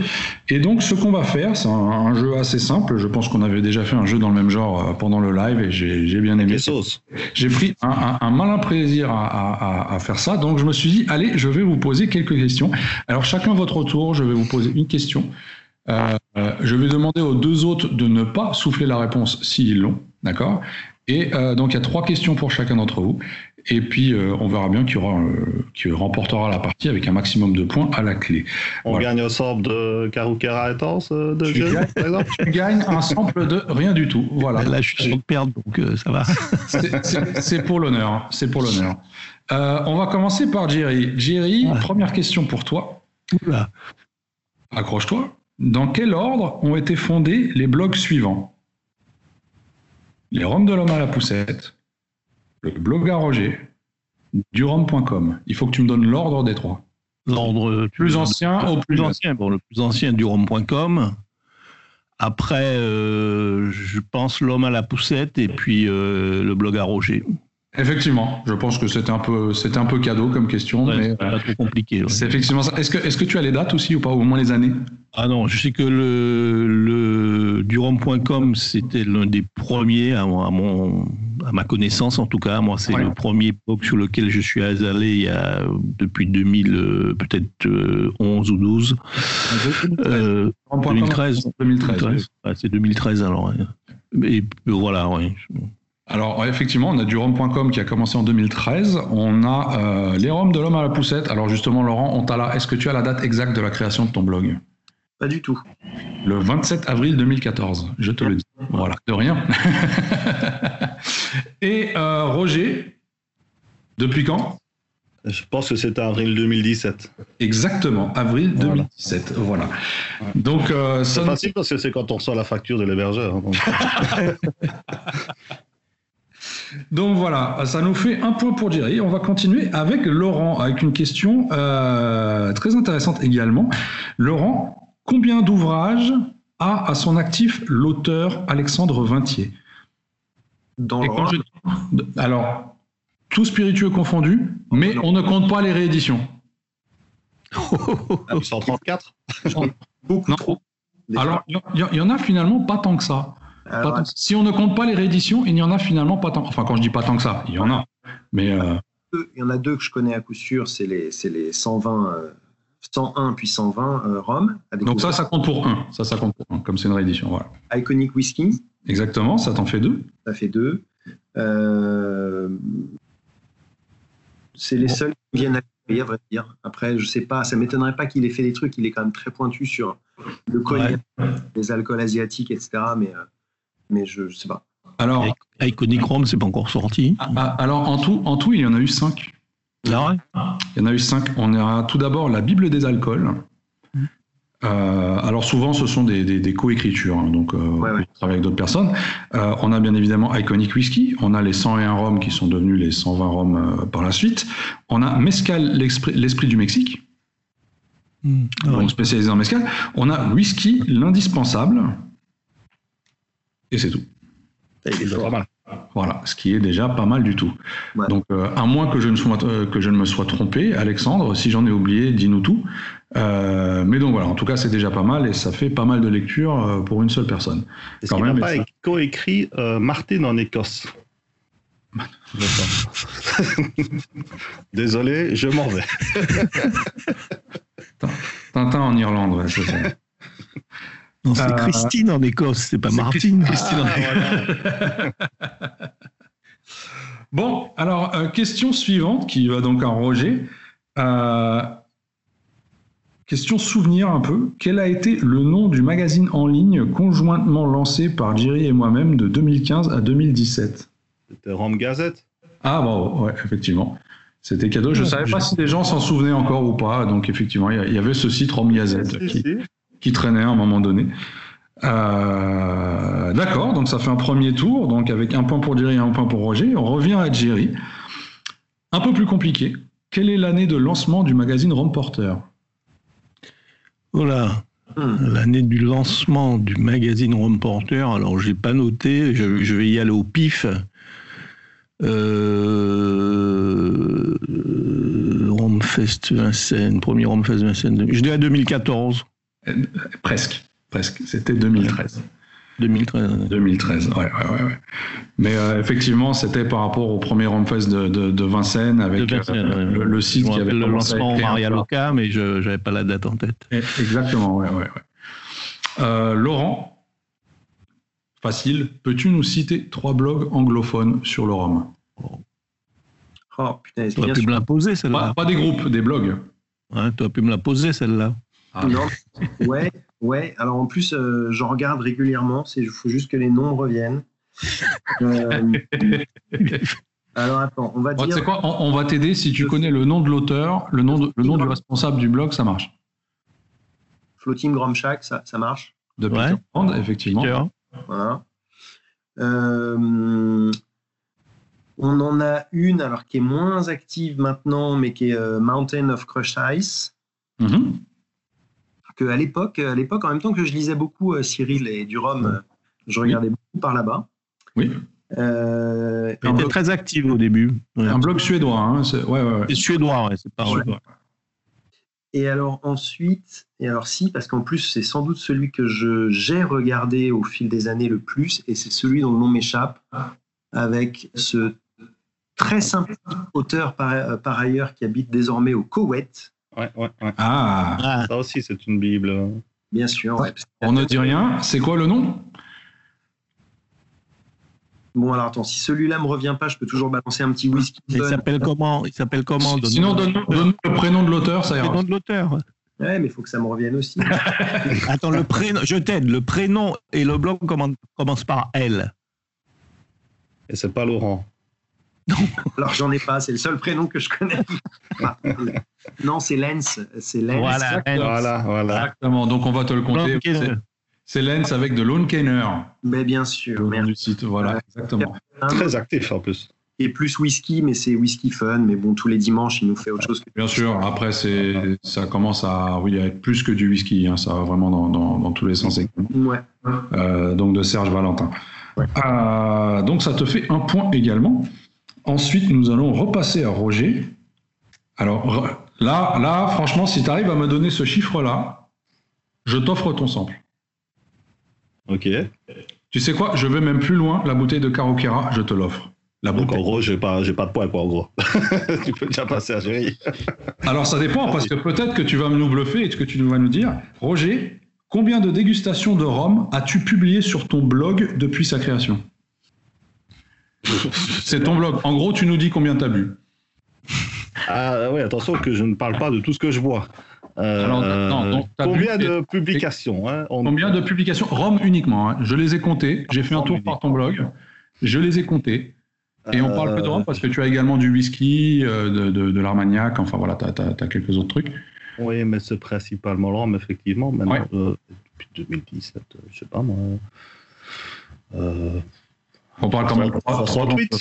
Et donc ce qu'on va faire c'est un, jeu assez simple. Je pense qu'on avait déjà fait un jeu dans le même genre euh, pendant le live et j'ai bien aimé. J'ai pris un, un, malin plaisir à, à, à, faire ça. Donc je me suis dit allez je vais vous poser quelques questions. Alors chacun votre tour je vais vous poser une question. Euh, je vais demander aux deux autres de ne pas souffler la réponse s'ils l'ont d'accord? Et donc il y a trois questions pour chacun d'entre vous et puis, euh, on verra bien qui, aura, euh, qui remportera la partie avec un maximum de points à la clé. On gagne un sample de Karukera et euh, de tu gagnes, par exemple Tu gagnes un sample de rien du tout. Voilà. Là, je suis sûr de perdre, donc ça va. C'est pour l'honneur. C'est pour l'honneur. on va commencer par Jerry. Jerry, première question pour toi. Oula. Accroche-toi. Dans quel ordre ont été fondés les blogs suivants? Les Roms de l'homme à la poussette, le blog à Roger, durand.com. Il faut que tu me donnes l'ordre des trois. L'ordre plus ancien au plus, ancien. Bon, le plus ancien, durand.com. Après, euh, je pense l'homme à la poussette et puis euh, le blog à Roger. Effectivement, je pense que c'était un peu, c'était un peu cadeau comme question, mais pas trop compliqué. C'est effectivement ça. Est-ce que, est-ce que tu as les dates aussi ou pas, au moins les années? Ah non, je sais que le, le Durand.com c'était l'un des premiers à, mon, à ma connaissance en tout cas. Moi, c'est le premier blog sur lequel je suis allé il y a depuis 2000, euh, peut-être 11 euh, ou 12. 2013. 2013. c'est 2013 alors. Et voilà, oui. Alors effectivement, on a du rhum.com qui a commencé en 2013. On a euh, les roms de l'homme à la poussette. Alors justement, Laurent, on t'a là. Est-ce que tu as la date exacte de la création de ton blog? Pas du tout. Le 27 avril 2014. Je te le dis. Voilà, de rien. Et euh, Roger, depuis quand? Je pense que c'était avril 2017. Exactement, avril 2017. Voilà. Donc, euh, c'est facile parce que c'est quand on reçoit la facture de l'hébergeur. Donc voilà, ça nous fait un point pour Jerry. On va continuer avec Laurent, avec une question euh, très intéressante également. Laurent, combien d'ouvrages a à son actif l'auteur Alexandre Vintier Dans Alors, tout spiritueux confondu, mais on ne compte pas les rééditions. 134 Beaucoup trop. Alors, il y, en a finalement pas tant que ça si on ne compte pas les rééditions, il n'y en a finalement pas tant. Enfin, quand je dis pas tant que ça, il y en a. Mais euh, il y en a deux que je connais à coup sûr, c'est les, les 120, 101 euh, puis 120 euh, Rome. Donc ça, ça compte pour un. Ça, ça compte pour un, comme c'est une réédition. Voilà. Iconic Whisky, Exactement, ça t'en fait deux. Ça fait deux. Euh, c'est les seuls qui viennent à l'esprit, à vrai dire. Après, je sais pas, ça m'étonnerait pas qu'il ait fait des trucs. Il est quand même très pointu sur le cognac, les alcools asiatiques, etc. Mais, euh, mais je, je sais pas. Alors, Iconichrome, c'est pas encore sorti. Ah, ah, alors, en tout, en tout, il y en a eu cinq. Ah il y en a eu cinq. On aura tout d'abord la Bible des alcools. Euh, alors souvent, ce sont des, des, coécritures, hein, donc euh, on travaille avec d'autres personnes. Euh, on a bien évidemment Iconic Whisky, on a les 101 rhum qui sont devenus les 120 rhum par la suite. On a Mescal, l'esprit du Mexique, mmh. donc spécialisé en mescal. On a Whisky, l'indispensable, et c'est tout. C'est pas mal. Voilà, ce qui est déjà pas mal du tout. Donc, euh, à moins que je, ne sois, euh, que je ne me sois trompé, Alexandre, si j'en ai oublié, dis-nous tout. Euh, mais donc voilà, en tout cas, c'est déjà pas mal et ça fait pas mal de lecture pour une seule personne. Est-ce qu'il n'a pas coécrit Martin en Écosse? Désolé, je m'en vais. Tintin en Irlande, ouais, c'est ça. Non, c'est euh, Christine en Écosse, c'est pas Martine. Christine en ah, bon, alors, euh, question suivante qui va donc à Roger. Euh, question souvenir un peu. Quel a été le nom du magazine en ligne conjointement lancé par Jerry et moi-même de 2015 à 2017 C'était Rome Gazette Ah, bon, ouais, effectivement. C'était cadeau. Je ne savais pas si les gens s'en souvenaient encore ou pas. Donc, effectivement, il y avait ce site Rome Gazette qui, qui traînait à un moment donné. Euh, d'accord, donc ça fait un premier tour, donc avec un point pour Jerry et un point pour Roger. On revient à Jerry. Un peu plus compliqué. Quelle est l'année de lancement du magazine Rome Porter? Voilà. Hmm. L'année du lancement du magazine Rome Porter, alors j'ai pas noté, je, vais y aller au pif. Euh, Fest Vincennes, premier Fest Vincennes, je dirais 2014. Presque, presque. C'était 2013. 2013. 2013, ouais, ouais, ouais. Mais euh, effectivement, c'était par rapport au premier Romfest de, de, Vincennes avec euh, le, site qui avait le lancement Maria Loca, mais je n'avais pas la date en tête. Exactement, ouais, ouais, euh, Laurent, facile. Peux-tu nous citer trois blogs anglophones sur le Rhum? Oh putain, tu aurais pu me la poser celle-là. Pas, pas, des groupes, des blogs. Ouais, tu aurais pu me la poser celle-là. Ah. Non, ouais, ouais. Alors en plus, euh, j'en regarde régulièrement. Il faut juste que les noms reviennent. Euh, alors attends, on va dire. quoi on, va t'aider si tu connais le nom de l'auteur, le nom, le nom du responsable du blog, ça marche. Floating Grom Shack, ça, ça marche. De Peter effectivement. Voilà. Euh, on en a une alors qui est moins active maintenant, mais qui est Mountain of Crushed Ice. Mm que à l'époque, à l'époque, en même temps que je lisais beaucoup euh, Cyril et du Rhum, euh, je regardais beaucoup par là-bas. Oui. Euh, Il était très actif au début. Un blog suédois. Hein, c'est ouais, ouais, suédois, ouais, c'est pas Et alors ensuite, et alors si, parce qu'en plus c'est sans doute celui que je j'ai regardé au fil des années le plus, et c'est celui dont le nom m'échappe, avec ce très simple auteur par, par, ailleurs qui habite désormais au Koweït, Ouais, ouais, Ah. ah. Ça aussi, c'est une Bible. Bien sûr. On ne dit rien. C'est quoi le nom? Bon, alors attends, si celui-là me revient pas, je peux toujours balancer un petit whisky. Il s'appelle comment? Il s'appelle comment? Sinon, donne-nous le prénom de l'auteur, ça ira. Le prénom de l'auteur. Ouais, mais il faut que ça me revienne aussi. attends, le prénom, je t'aide. Le prénom et le blog commencent par L. Et c'est pas Laurent. Non, alors j'en ai pas, c'est le seul prénom que je connais. non, c'est Lens. C'est Lens. Voilà, voilà, voilà, Exactement, donc on va te le compter. C'est Lens avec de Lone Kenner. Mais bien sûr. Du site, voilà, exactement. Très actif en plus. Et plus whisky, mais c'est whisky fun. Mais bon, tous les dimanches, il nous fait autre chose. Que bien sûr, après, c'est, ça commence à, oui, à être plus que du whisky. Hein, ça va vraiment dans, dans, dans tous les sens. Ouais. Euh, donc de Serge Valentin. Euh, donc ça te fait un point également. Ensuite, nous allons repasser à Roger. Alors là, là, franchement, si tu arrives à me donner ce chiffre-là, je t'offre ton sample. Ok. Tu sais quoi? Je vais même plus loin. La bouteille de Carokera, je te l'offre. La bouteille. en gros, j'ai pas, pas de poids, quoi, en gros. tu peux déjà passer à Géry. Alors, ça dépend, parce que peut-être que tu vas nous bluffer et que tu vas nous dire, Roger, Combien de dégustations de rhum as-tu publié sur ton blog depuis sa création? C'est ton blog. En gros, tu nous dis combien tu as bu. Ah oui, attention que je ne parle pas de tout ce que je vois. Euh, Alors, non, donc, t'as combien bu- de publications hein, on- Combien de publications Rome uniquement. hein. Je les ai comptées. J'ai fait un tour par ton blog. Je les ai comptées. Et on parle que de Rome parce que tu as également du whisky, euh, de, de, de l'armagnac. Enfin voilà, tu as, quelques autres trucs. Oui, mais c'est principalement Rome, effectivement. Maintenant, Ouais. euh, depuis 2017, euh, je sais pas moi. On parle quand même. 68.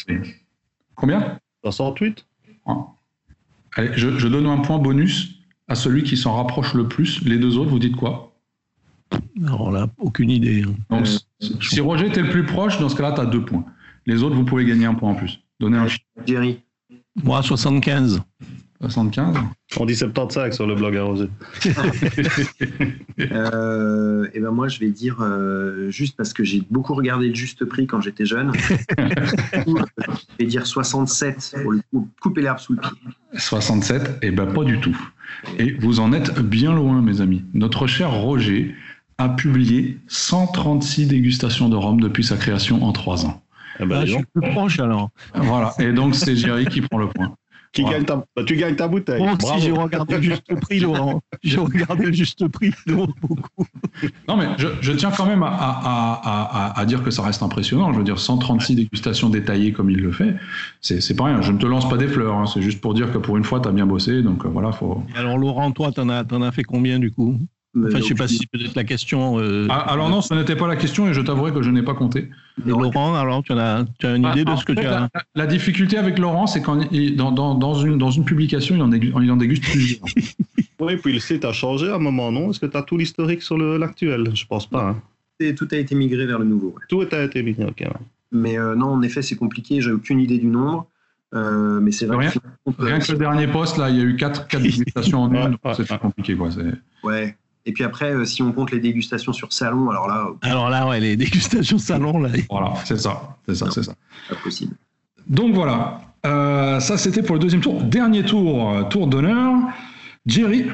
Combien 68 Allez, je, je donne un point bonus à celui qui s'en rapproche le plus. Les deux autres, vous dites quoi Alors là, aucune idée. hein. Donc, Euh, si Roger était le plus proche, dans ce cas-là, tu as deux points. Les autres, vous pouvez gagner un point en plus. Donnez un chiffre. Jerry. Moi, 75. 75. On dit 75 sur le blog à Roger. Euh, et ben moi, je vais dire, euh, juste parce que j'ai beaucoup regardé le juste prix quand j'étais jeune, je vais dire 67 pour le coup, couper l'herbe sous le pied. 67, eh ben pas du tout. Et vous en êtes bien loin, mes amis. Notre cher Roger a publié 136 dégustations de rhum depuis sa création en 3 ans. Eh ben, Ah, je suis plus proche alors. Voilà. Et donc, c'est Jerry qui prend le point. Qui Voilà. gagne ta... bah, tu gagnes ta bouteille. Bon, Bravo. si j'ai regardé le juste prix, Laurent. J'ai regardé le juste prix, non, beaucoup. Non, mais je, je tiens quand même à, à- à- à- à dire que ça reste impressionnant. Je veux dire, 136 dégustations détaillées comme il le fait, c'est c'est pas rien. Je ne te lance pas des fleurs. hein. C'est juste pour dire que pour une fois, tu as bien bossé. Donc euh, voilà, faut. Et Alors, Laurent, toi, t'en as, t'en as fait combien du coup? Enfin, je sais donc, pas si c'est peut-être la question. euh, Ah, alors non, ce n'était pas la question et je t'avouerai que je n'ai pas compté. et Laurent, alors, tu, en as, tu as une idée Ah, de ce que fait, tu as. la, la difficulté avec Laurent, c'est quand il- dans, dans- dans une, dans une publication, il en, dégu- il en déguste plusieurs. Oui, puis le site a changé à un moment, non? Est-ce que tu as tout l'historique sur le- l'actuel? Je pense pas. hein. et tout a été migré vers le nouveau. ouais. Tout a été mis. Ok, ouais. Mais euh, non, en effet, c'est compliqué. J'ai aucune idée du nombre. Euh, mais c'est vrai Rien- que Rien que le dernier poste, là, il y a eu 4, quatre en une. Ouais, donc ouais, C'était ouais. compliqué, quoi. c'est- Ouais. Et puis après, euh, si on compte les dégustations sur salon, alors là, euh, Alors là, ouais, les dégustations salon, là. Voilà, c'est ça. C'est ça, c'est ça. pas possible. Donc voilà, Euh, ça c'était pour le deuxième tour. Dernier tour, tour d'honneur. Jerry,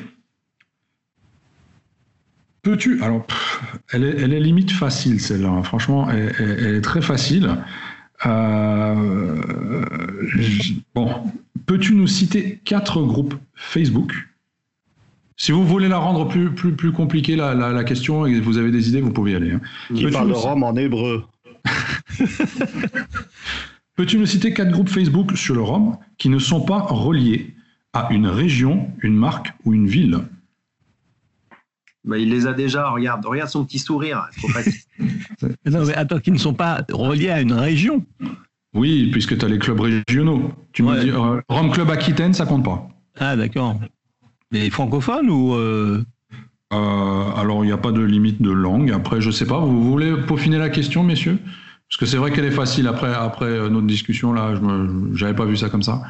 peux-tu... Alors, pff, elle, est, elle est limite facile celle-là, hein. franchement, elle, elle- elle est très facile. Euh, bon, peux-tu nous citer quatre groupes Facebook Si vous voulez la rendre plus, plus, plus compliquée, la, la- la question, et vous avez des idées, vous pouvez y aller. hein. Qui parle de Rome en hébreu Peux-tu me citer quatre groupes Facebook sur le Rhum qui ne sont pas reliés à une région, une marque ou une ville? Bah, il les a déjà. Regarde, regarde son petit sourire. Trop Non, mais attends, qui ne sont pas reliés à une région. Oui, puisque tu as les clubs régionaux. Tu me Ouais. dis, euh, Rhum Club Aquitaine, ça compte pas. Ah, d'accord. Les francophones ou. euh, Euh, alors, il n'y a pas de limite de langue. Après, je sais pas, vous voulez peaufiner la question, messieurs? Parce que c'est vrai qu'elle est facile après, après euh, notre discussion, là, je n'avais pas vu ça comme ça.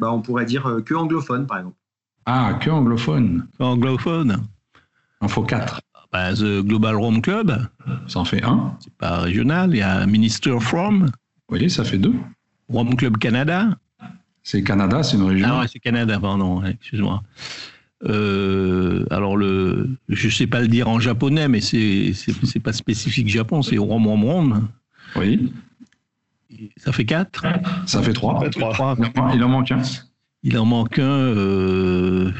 bah, on pourrait dire que anglophone, par exemple. Ah, que anglophone. anglophones Il en faut quatre. bah, The Global Rome Club, Ça en fait un. c'est pas régional. Il y a Minister From, Vous voyez, ça fait deux. Rome Club Canada. C'est Canada, c'est une région. Ah ouais, c'est Canada, pardon, excuse-moi. Euh, alors, le, je sais pas le dire en japonais, mais c'est c'est pas spécifique Japon, c'est Rome Rome Rome. Oui, Ça fait quatre. ça fait trois. Ça fait trois. Trois. Il en- Il en manque un. Il en manque un. euh,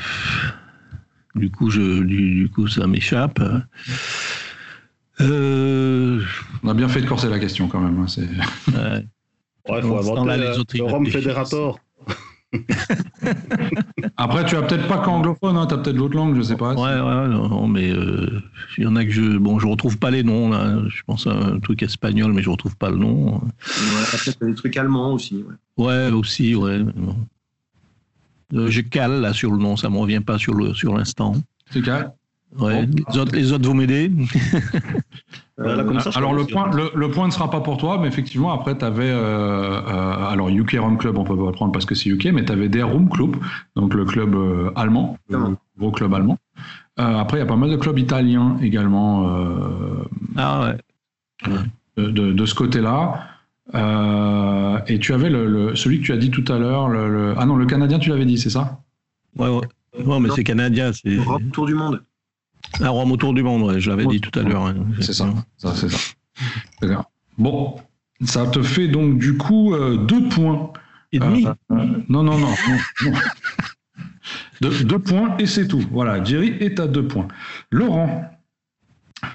du coup, je, du, du coup, ça m'échappe. Euh, On a bien fait de corser la question quand même. hein, ouais. Ouais, faut inventer les le Rome. Fédérator. Après, tu as peut-être pas qu'anglophone, hein, tu as peut-être l'autre langue, je sais pas. Ouais, ouais, non, mais euh, il y en a que je. Bon, je retrouve pas les noms, là. Je pense à un truc espagnol, mais je retrouve pas le nom. Ouais, t'as des trucs allemands aussi. ouais. Ouais, aussi, ouais. bon. Euh, je cale, là, sur le nom, ça me revient pas sur le sur l'instant. C'est calme. Ouais. Bon. Les, autres, les autres, comme ça, je alors, le point, le, le point ne sera pas pour toi, mais effectivement, après, tu avais. alors, UK Rome Club, on peut pas prendre parce que c'est UK, mais tu avais Der Room Club, donc le club euh, allemand, le gros club allemand. Euh, après, il y a pas mal de clubs italiens également euh, Ah ouais. de, de- de ce côté-là. Euh, et tu avais le, le- celui que tu as dit tout à l'heure. Le, le- Ah non, le Canadien, tu l'avais dit, c'est ça? Ouais, ouais. Ouais, mais Non. c'est canadien. c'est- Europe, tour du monde. Un rhum autour du monde, je l'avais dit tout à l'heure. Hein, c'est ça, c'est ça. Bon, ça te fait donc du coup euh, deux points. Et demi Non, non, non. deux points et c'est tout. Voilà, Jerry est à deux points. Laurent,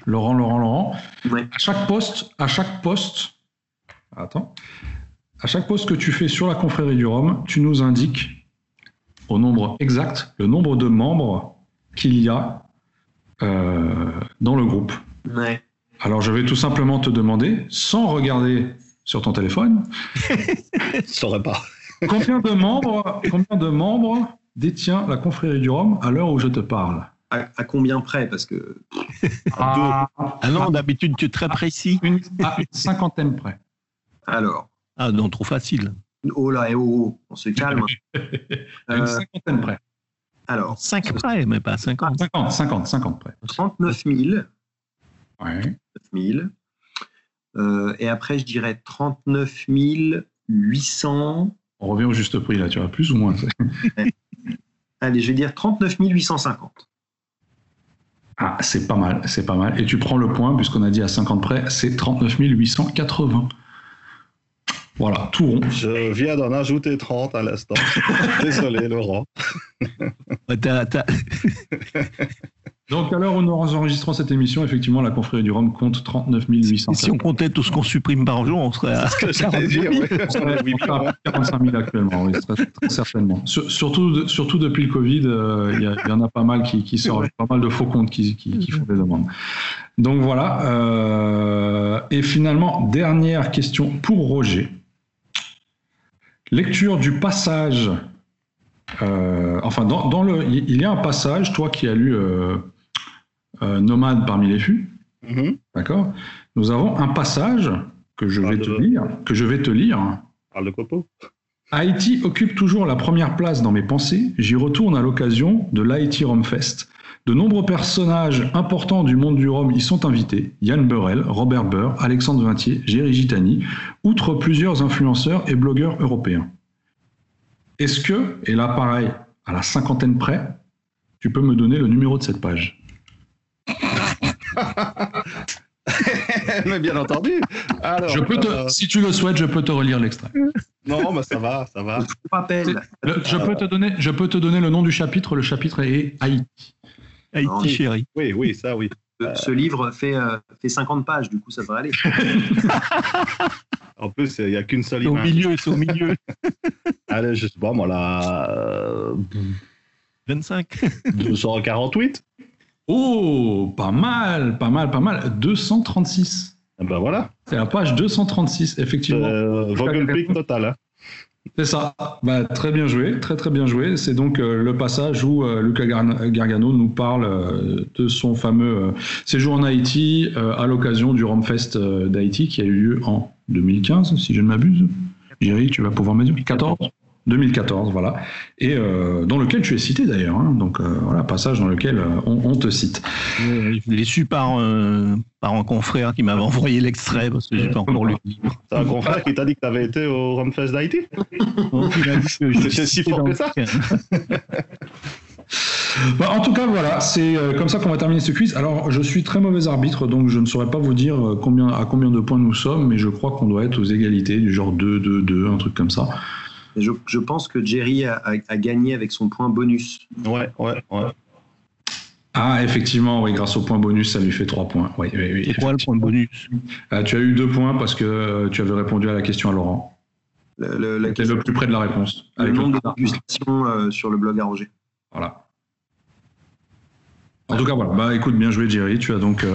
Laurent, Laurent, Laurent. À chaque poste, à chaque poste, attends, à chaque poste que tu fais sur la confrérie du Rhum, tu nous indiques au nombre exact le nombre de membres qu'il y a euh, dans le groupe. Ouais. Alors je vais tout simplement te demander, sans regarder sur ton téléphone, je saurais pas. combien de membres, combien de membres détient la confrérie du Rhum à l'heure où je te parle? À, combien près? Parce que. Ah, ah, non, d'habitude, tu es très précis. Une, à une cinquantaine près. Alors. Ah non, trop facile. Oh là, eh, oh, oh, on se calme. une euh, cinquantaine près. Alors. 5 près, mais pas 50. 50, 50, 50 près. 39 000. Ouais. 000. Euh, et après, je dirais 39 800. On revient au juste prix, là, tu vois, plus ou moins. Allez, je vais dire 39 850. Ah, c'est pas mal, c'est pas mal. Et tu prends le point, puisqu'on a dit à 50 près, c'est 39 880. Voilà, tout rond. Je viens d'en ajouter 30 à l'instant. Désolé, Laurent. Donc, à l'heure où nous enregistrons cette émission, effectivement, la confrérie du Rhum compte 39 800. Si on comptait tout ce qu'on supprime par jour, on serait à, 45 000 actuellement, oui, très, certainement. surtout, surtout depuis le Covid, euh, il y, en a pas mal qui, qui sortent, pas mal de faux comptes qui, qui, font des demandes. Donc voilà. Euh, et finalement, dernière question pour Roger. Lecture du passage. Euh, enfin, dans, le, il y a un passage, toi qui as lu euh, nomade parmi les fûts. Mhm. D'accord Nous avons un passage que je vais te lire. Que je vais te lire. Parle de Copo. Haïti occupe toujours la première place dans mes pensées. J'y retourne à l'occasion de l'Haïti Rome Fest. De nombreux personnages importants du monde du Rhum y sont invités. Yann Burrell, Robert Burr, Alexandre Vintier, Géry Gitani, outre plusieurs influenceurs et blogueurs européens. Est-ce que, et là pareil, à la cinquantaine près, tu peux me donner le numéro de cette page? Mais bien entendu. Alors, je peux te, euh, Si tu le souhaites, je peux te relire l'extrait. Non, mais ça va, ça va. je, peux te donner, je peux te donner le nom du chapitre. Le chapitre est Haïti. Haïti, chérie. Oui, oui, ça, oui. Ce, livre fait, euh, fait 50 pages, du coup, ça devrait aller. en plus, il n'y a qu'une seule image. Au milieu, c'est au milieu. Allez, je sais pas, moi, là. 25. 248 Oh, pas mal, pas mal, pas mal. 236. Ah ben voilà. C'est la page 236, effectivement. Euh, total. Hein. C'est ça. Bah, très bien joué, très très bien joué. C'est donc euh, le passage où euh, Luca Gargano nous parle euh, de son fameux séjour en Haïti à l'occasion du Romfest d'Haïti qui a eu lieu en 2015, si je ne m'abuse. Jerry, tu vas pouvoir me dire 14 2014, voilà, et euh, dans lequel tu es cité d'ailleurs. Hein. donc euh, voilà, passage dans lequel euh, on, te cite. Je l'ai su par, par un confrère qui m'avait envoyé l'extrait parce que j'ai pas encore lu le livre. C'est un confrère qui t'a dit que tu avais été au Rumfest d'Haïti? C'est si fort que ça bah, en tout cas, voilà, c'est comme ça qu'on va terminer ce quiz. Alors, je suis très mauvais arbitre, donc je ne saurais pas vous dire combien, à combien de points nous sommes, mais je crois qu'on doit être aux égalités, du genre 2, 2, 2, un truc comme ça. Je, pense que Jerry a, gagné avec son point bonus. Ouais, ouais, ouais. Ah, effectivement, oui, grâce au point bonus, ça lui fait 3 points. Oui, oui, le point bonus euh, Tu as eu 2 points parce que euh, tu avais répondu à la question à Laurent. Le, le, le plus près de la réponse. Le nombre de dégustations euh, sur le blog arrangé. Voilà. En tout cas, voilà. Bah, écoute, bien joué, Jerry. Tu as donc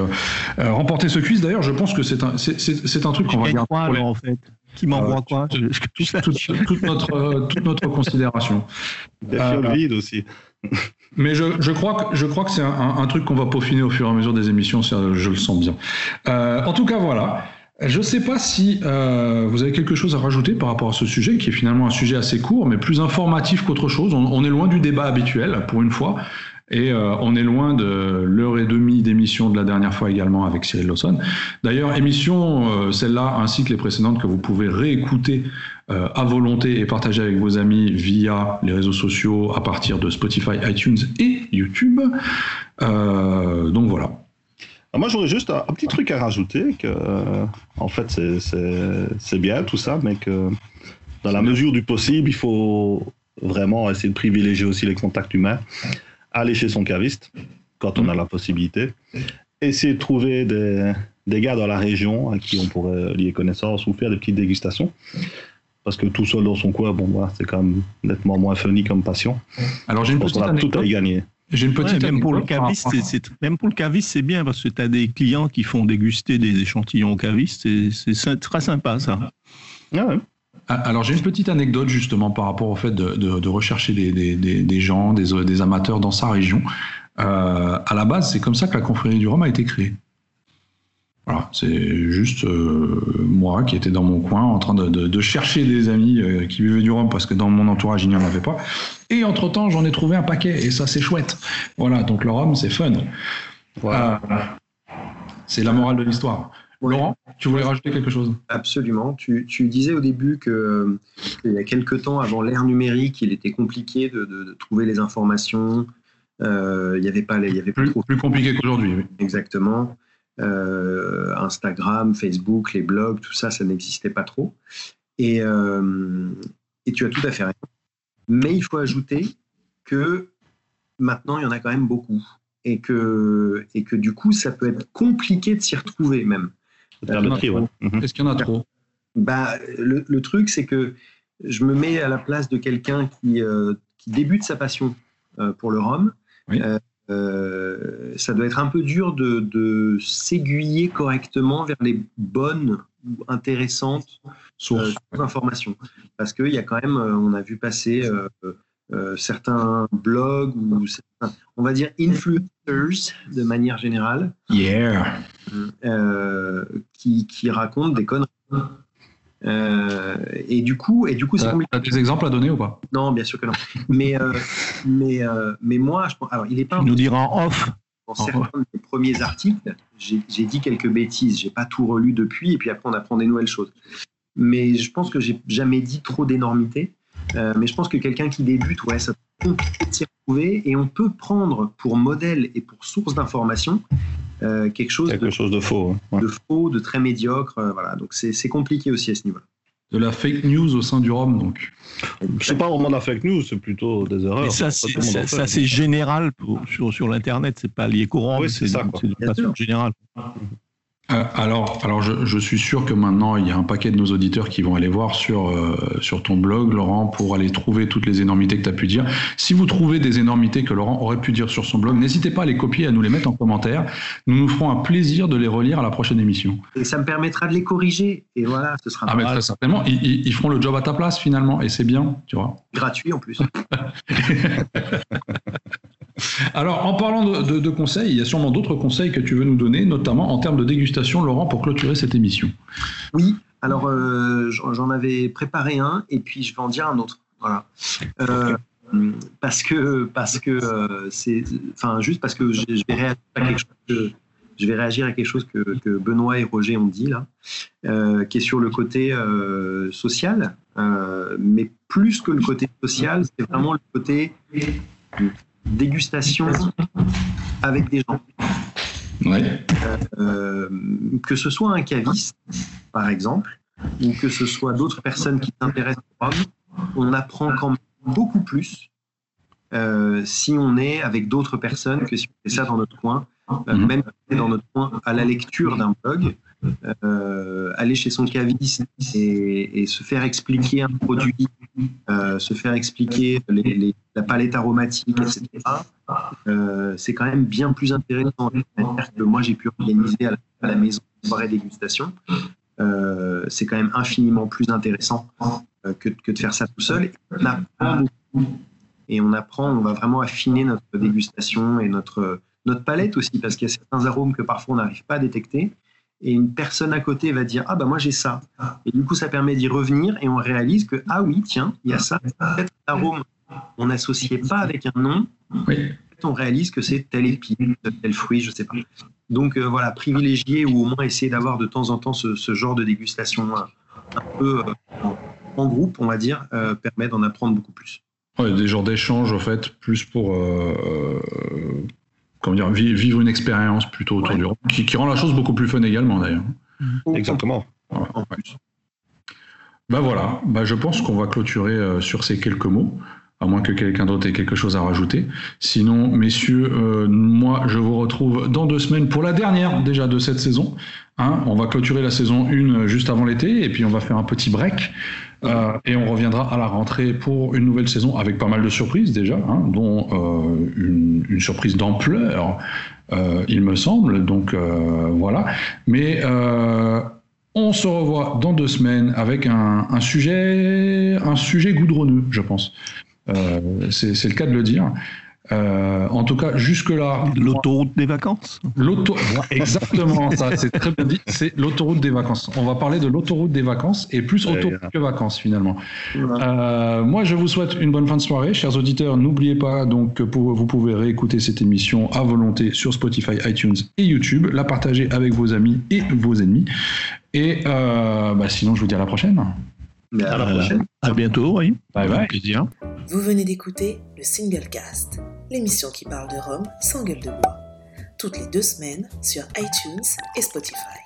remporté ce quiz. D'ailleurs, je pense que c'est un, c'est, un truc qu'on va garder. en fait qui m'envoie euh, quoi toute, notre, toute notre considération. Des euh, vide aussi. Mais je, je, crois que, je crois que c'est un, truc qu'on va peaufiner au fur et à mesure des émissions, je le sens bien. Euh, en tout cas, voilà. Je ne sais pas si vous avez quelque chose à rajouter par rapport à ce sujet, qui est finalement un sujet assez court, mais plus informatif qu'autre chose. On, on, est loin du débat habituel, pour une fois. Et euh, on est loin de l'heure et demie d'émission de la dernière fois également avec Cyril Lawson. D'ailleurs, émission, euh, celle-là ainsi que les précédentes que vous pouvez réécouter euh, à volonté et partager avec vos amis via les réseaux sociaux à partir de Spotify, iTunes et YouTube. donc voilà. Ah, moi, j'aurais juste un, petit truc à rajouter, que en fait, c'est bien tout ça, mais que dans la mesure du possible, il faut vraiment essayer de privilégier aussi les contacts humains, aller chez son caviste quand on a la possibilité, essayer de trouver des, des gars dans la région à qui on pourrait lier connaissance ou faire des petites dégustations. Parce que tout seul dans son coin, bon, bah, c'est quand même nettement moins funny comme passion. Alors j'ai une petite a tout à y gagner. J'ai une petite même, pour le caviste, c'est, même pour le caviste, c'est bien parce que tu as des clients qui font déguster des échantillons au caviste. C'est, très sympa, ça. Ah ouais. Ah, alors j'ai une petite anecdote justement par rapport au fait de, rechercher des, gens, des, amateurs dans sa région. Euh, à la base, c'est comme ça que la confrérie du Rhum a été créée. Voilà, c'est juste euh, moi qui étais dans mon coin en train de, chercher des amis euh, qui vivaient du rhum parce que dans mon entourage il n'y en avait pas. Et entre temps j'en ai trouvé un paquet et ça c'est chouette. Voilà, donc le rhum c'est fun. Voilà. c'est la morale de l'histoire. Laurent, tu voulais rajouter quelque chose? Absolument. Tu, disais au début qu'il y a quelques temps, avant l'ère numérique, il était compliqué de, trouver les informations. Euh, il n'y avait pas, il y avait plus, plus compliqué qu'aujourd'hui. Oui. Exactement. Euh, Instagram, Facebook, les blogs, tout ça, ça n'existait pas trop. Et, euh, et tu as tout à fait raison. Mais il faut ajouter que maintenant, il y en a quand même beaucoup. Et que, et que du coup, ça peut être compliqué de s'y retrouver même. Mhm. Est-ce qu'il y en a trop bah, le, truc, c'est que je me mets à la place de quelqu'un qui, euh, qui débute sa passion pour le rhum. Euh, ça doit être un peu dur de, s'aiguiller correctement vers les bonnes ou intéressantes sources d'informations. Parce qu'il y a quand même, euh, on a vu passer euh, certains blogs ou on va dire influencers de manière générale, yeah. qui, qui racontent des conneries. Euh, et du coup, et du coup, c'est T'as des exemples à donner ou pas? Non, bien sûr que non. Mais, euh, mais, euh, mais moi, je alors, il est pas. nous dira en off. Dans certains des premiers articles, j'ai dit quelques bêtises. J'ai pas tout relu depuis, et puis après, on apprend des nouvelles choses. Mais je pense que j'ai jamais dit trop d'énormités. mais je pense que quelqu'un qui débute, ouais, ça compliqué de s'y retrouver, et on peut prendre pour modèle et pour source d'information euh, quelque chose, quelque de, chose de faux, de faux, de très médiocre. Euh, voilà, donc c'est compliqué aussi à ce niveau-là. De la fake news au sein du ROM, donc. C'est pas vraiment de la fake news, c'est plutôt des erreurs. Mais ça, c'est général sur, sur l'internet, c'est pas lié courant, oui, c'est ça. C'est général. Euh, alors, alors je, suis sûr que maintenant, il y a un paquet de nos auditeurs qui vont aller voir sur, euh, sur ton blog, Laurent, pour aller trouver toutes les énormités que tu as pu dire. Si vous trouvez des énormités que Laurent aurait pu dire sur son blog, n'hésitez pas à les copier, à nous les mettre en commentaire. Nous nous ferons un plaisir de les relire à la prochaine émission. Et ça me permettra de les corriger. Et voilà, ce sera Ah, mais très certainement. Ils, ils, feront le job à ta place, finalement. Et c'est bien, tu vois. Gratuit en plus. Alors, en parlant de, conseils, il y a sûrement d'autres conseils que tu veux nous donner, notamment en termes de dégustation, Laurent, pour clôturer cette émission. Oui, alors euh, j'en avais préparé un et puis je vais en dire un autre. Voilà. Euh, parce que, parce que euh, c'est. Enfin, juste parce que je, vais réagir à quelque chose que. Que, Benoît et Roger ont dit là, qui est sur le côté social, mais plus que le côté social, c'est vraiment le côté dégustation avec des gens. Euh, que ce soit un caviste, par exemple, ou que ce soit d'autres personnes qui s'intéressent au rhum, on apprend quand même beaucoup plus euh, si on est avec d'autres personnes que si on fait ça dans notre coin, euh, mhm. même dans notre coin à la lecture d'un blog, euh, aller chez son caviste et, se faire expliquer un produit, euh, se faire expliquer la palette aromatique, etc. Euh, c'est quand même bien plus intéressant que moi j'ai pu organiser à la, maison une soirée dégustation. c'est quand même infiniment plus intéressant que, de faire ça tout seul. Et on apprend Et on apprend, on va vraiment affiner notre dégustation et notre palette aussi, parce qu'il y a certains arômes que parfois on n'arrive pas à détecter et une personne à côté va dire ah bah moi j'ai ça. Et du coup ça permet d'y revenir et on réalise que ah oui tiens il y a ça. Peut-être arôme on n'associait pas avec un nom. Oui. on réalise que c'est tel épine tel fruit je sais pas. Donc euh, voilà privilégier ou au moins essayer d'avoir de temps en temps ce, genre de dégustation euh, un, peu euh, en groupe on va dire permet d'en apprendre beaucoup plus. Ouais, des genres d'échanges en fait plus pour comment dire, vivre une expérience plutôt autour du rhum, qui, rend la chose beaucoup plus fun également d'ailleurs. Exactement. Ben voilà, bah je pense qu'on va clôturer sur ces quelques mots à moins que quelqu'un d'autre ait quelque chose à rajouter. Sinon, messieurs, euh, moi, je vous retrouve dans deux semaines pour la dernière déjà de cette saison. Hein. on va clôturer la saison 1 juste avant l'été et puis on va faire un petit break. Euh, et on reviendra à la rentrée pour une nouvelle saison avec pas mal de surprises déjà, hein, dont euh, une, surprise d'ampleur, il me semble. Donc voilà. Mais on se revoit dans deux semaines avec un, un sujet, un sujet goudronneux, je pense. Euh, c'est le cas de le dire. Euh, en tout cas, jusque-là. L'autoroute des vacances Exactement, ça, c'est très bien dit. C'est l'autoroute des vacances. On va parler de l'autoroute des vacances et plus autoroute que vacances finalement. Euh, moi, je vous souhaite une bonne fin de soirée. Chers auditeurs, n'oubliez pas donc que vous pouvez réécouter cette émission à volonté sur Spotify, iTunes et YouTube, la partager avec vos amis et vos ennemis. Et bah, sinon, je vous dis à la prochaine. Mais à la prochaine. À bientôt, oui. Bye bye. Plaisir. Vous venez d'écouter le Single Cast, l'émission qui parle de Rome sans gueule de bois, toutes les deux semaines sur iTunes et Spotify.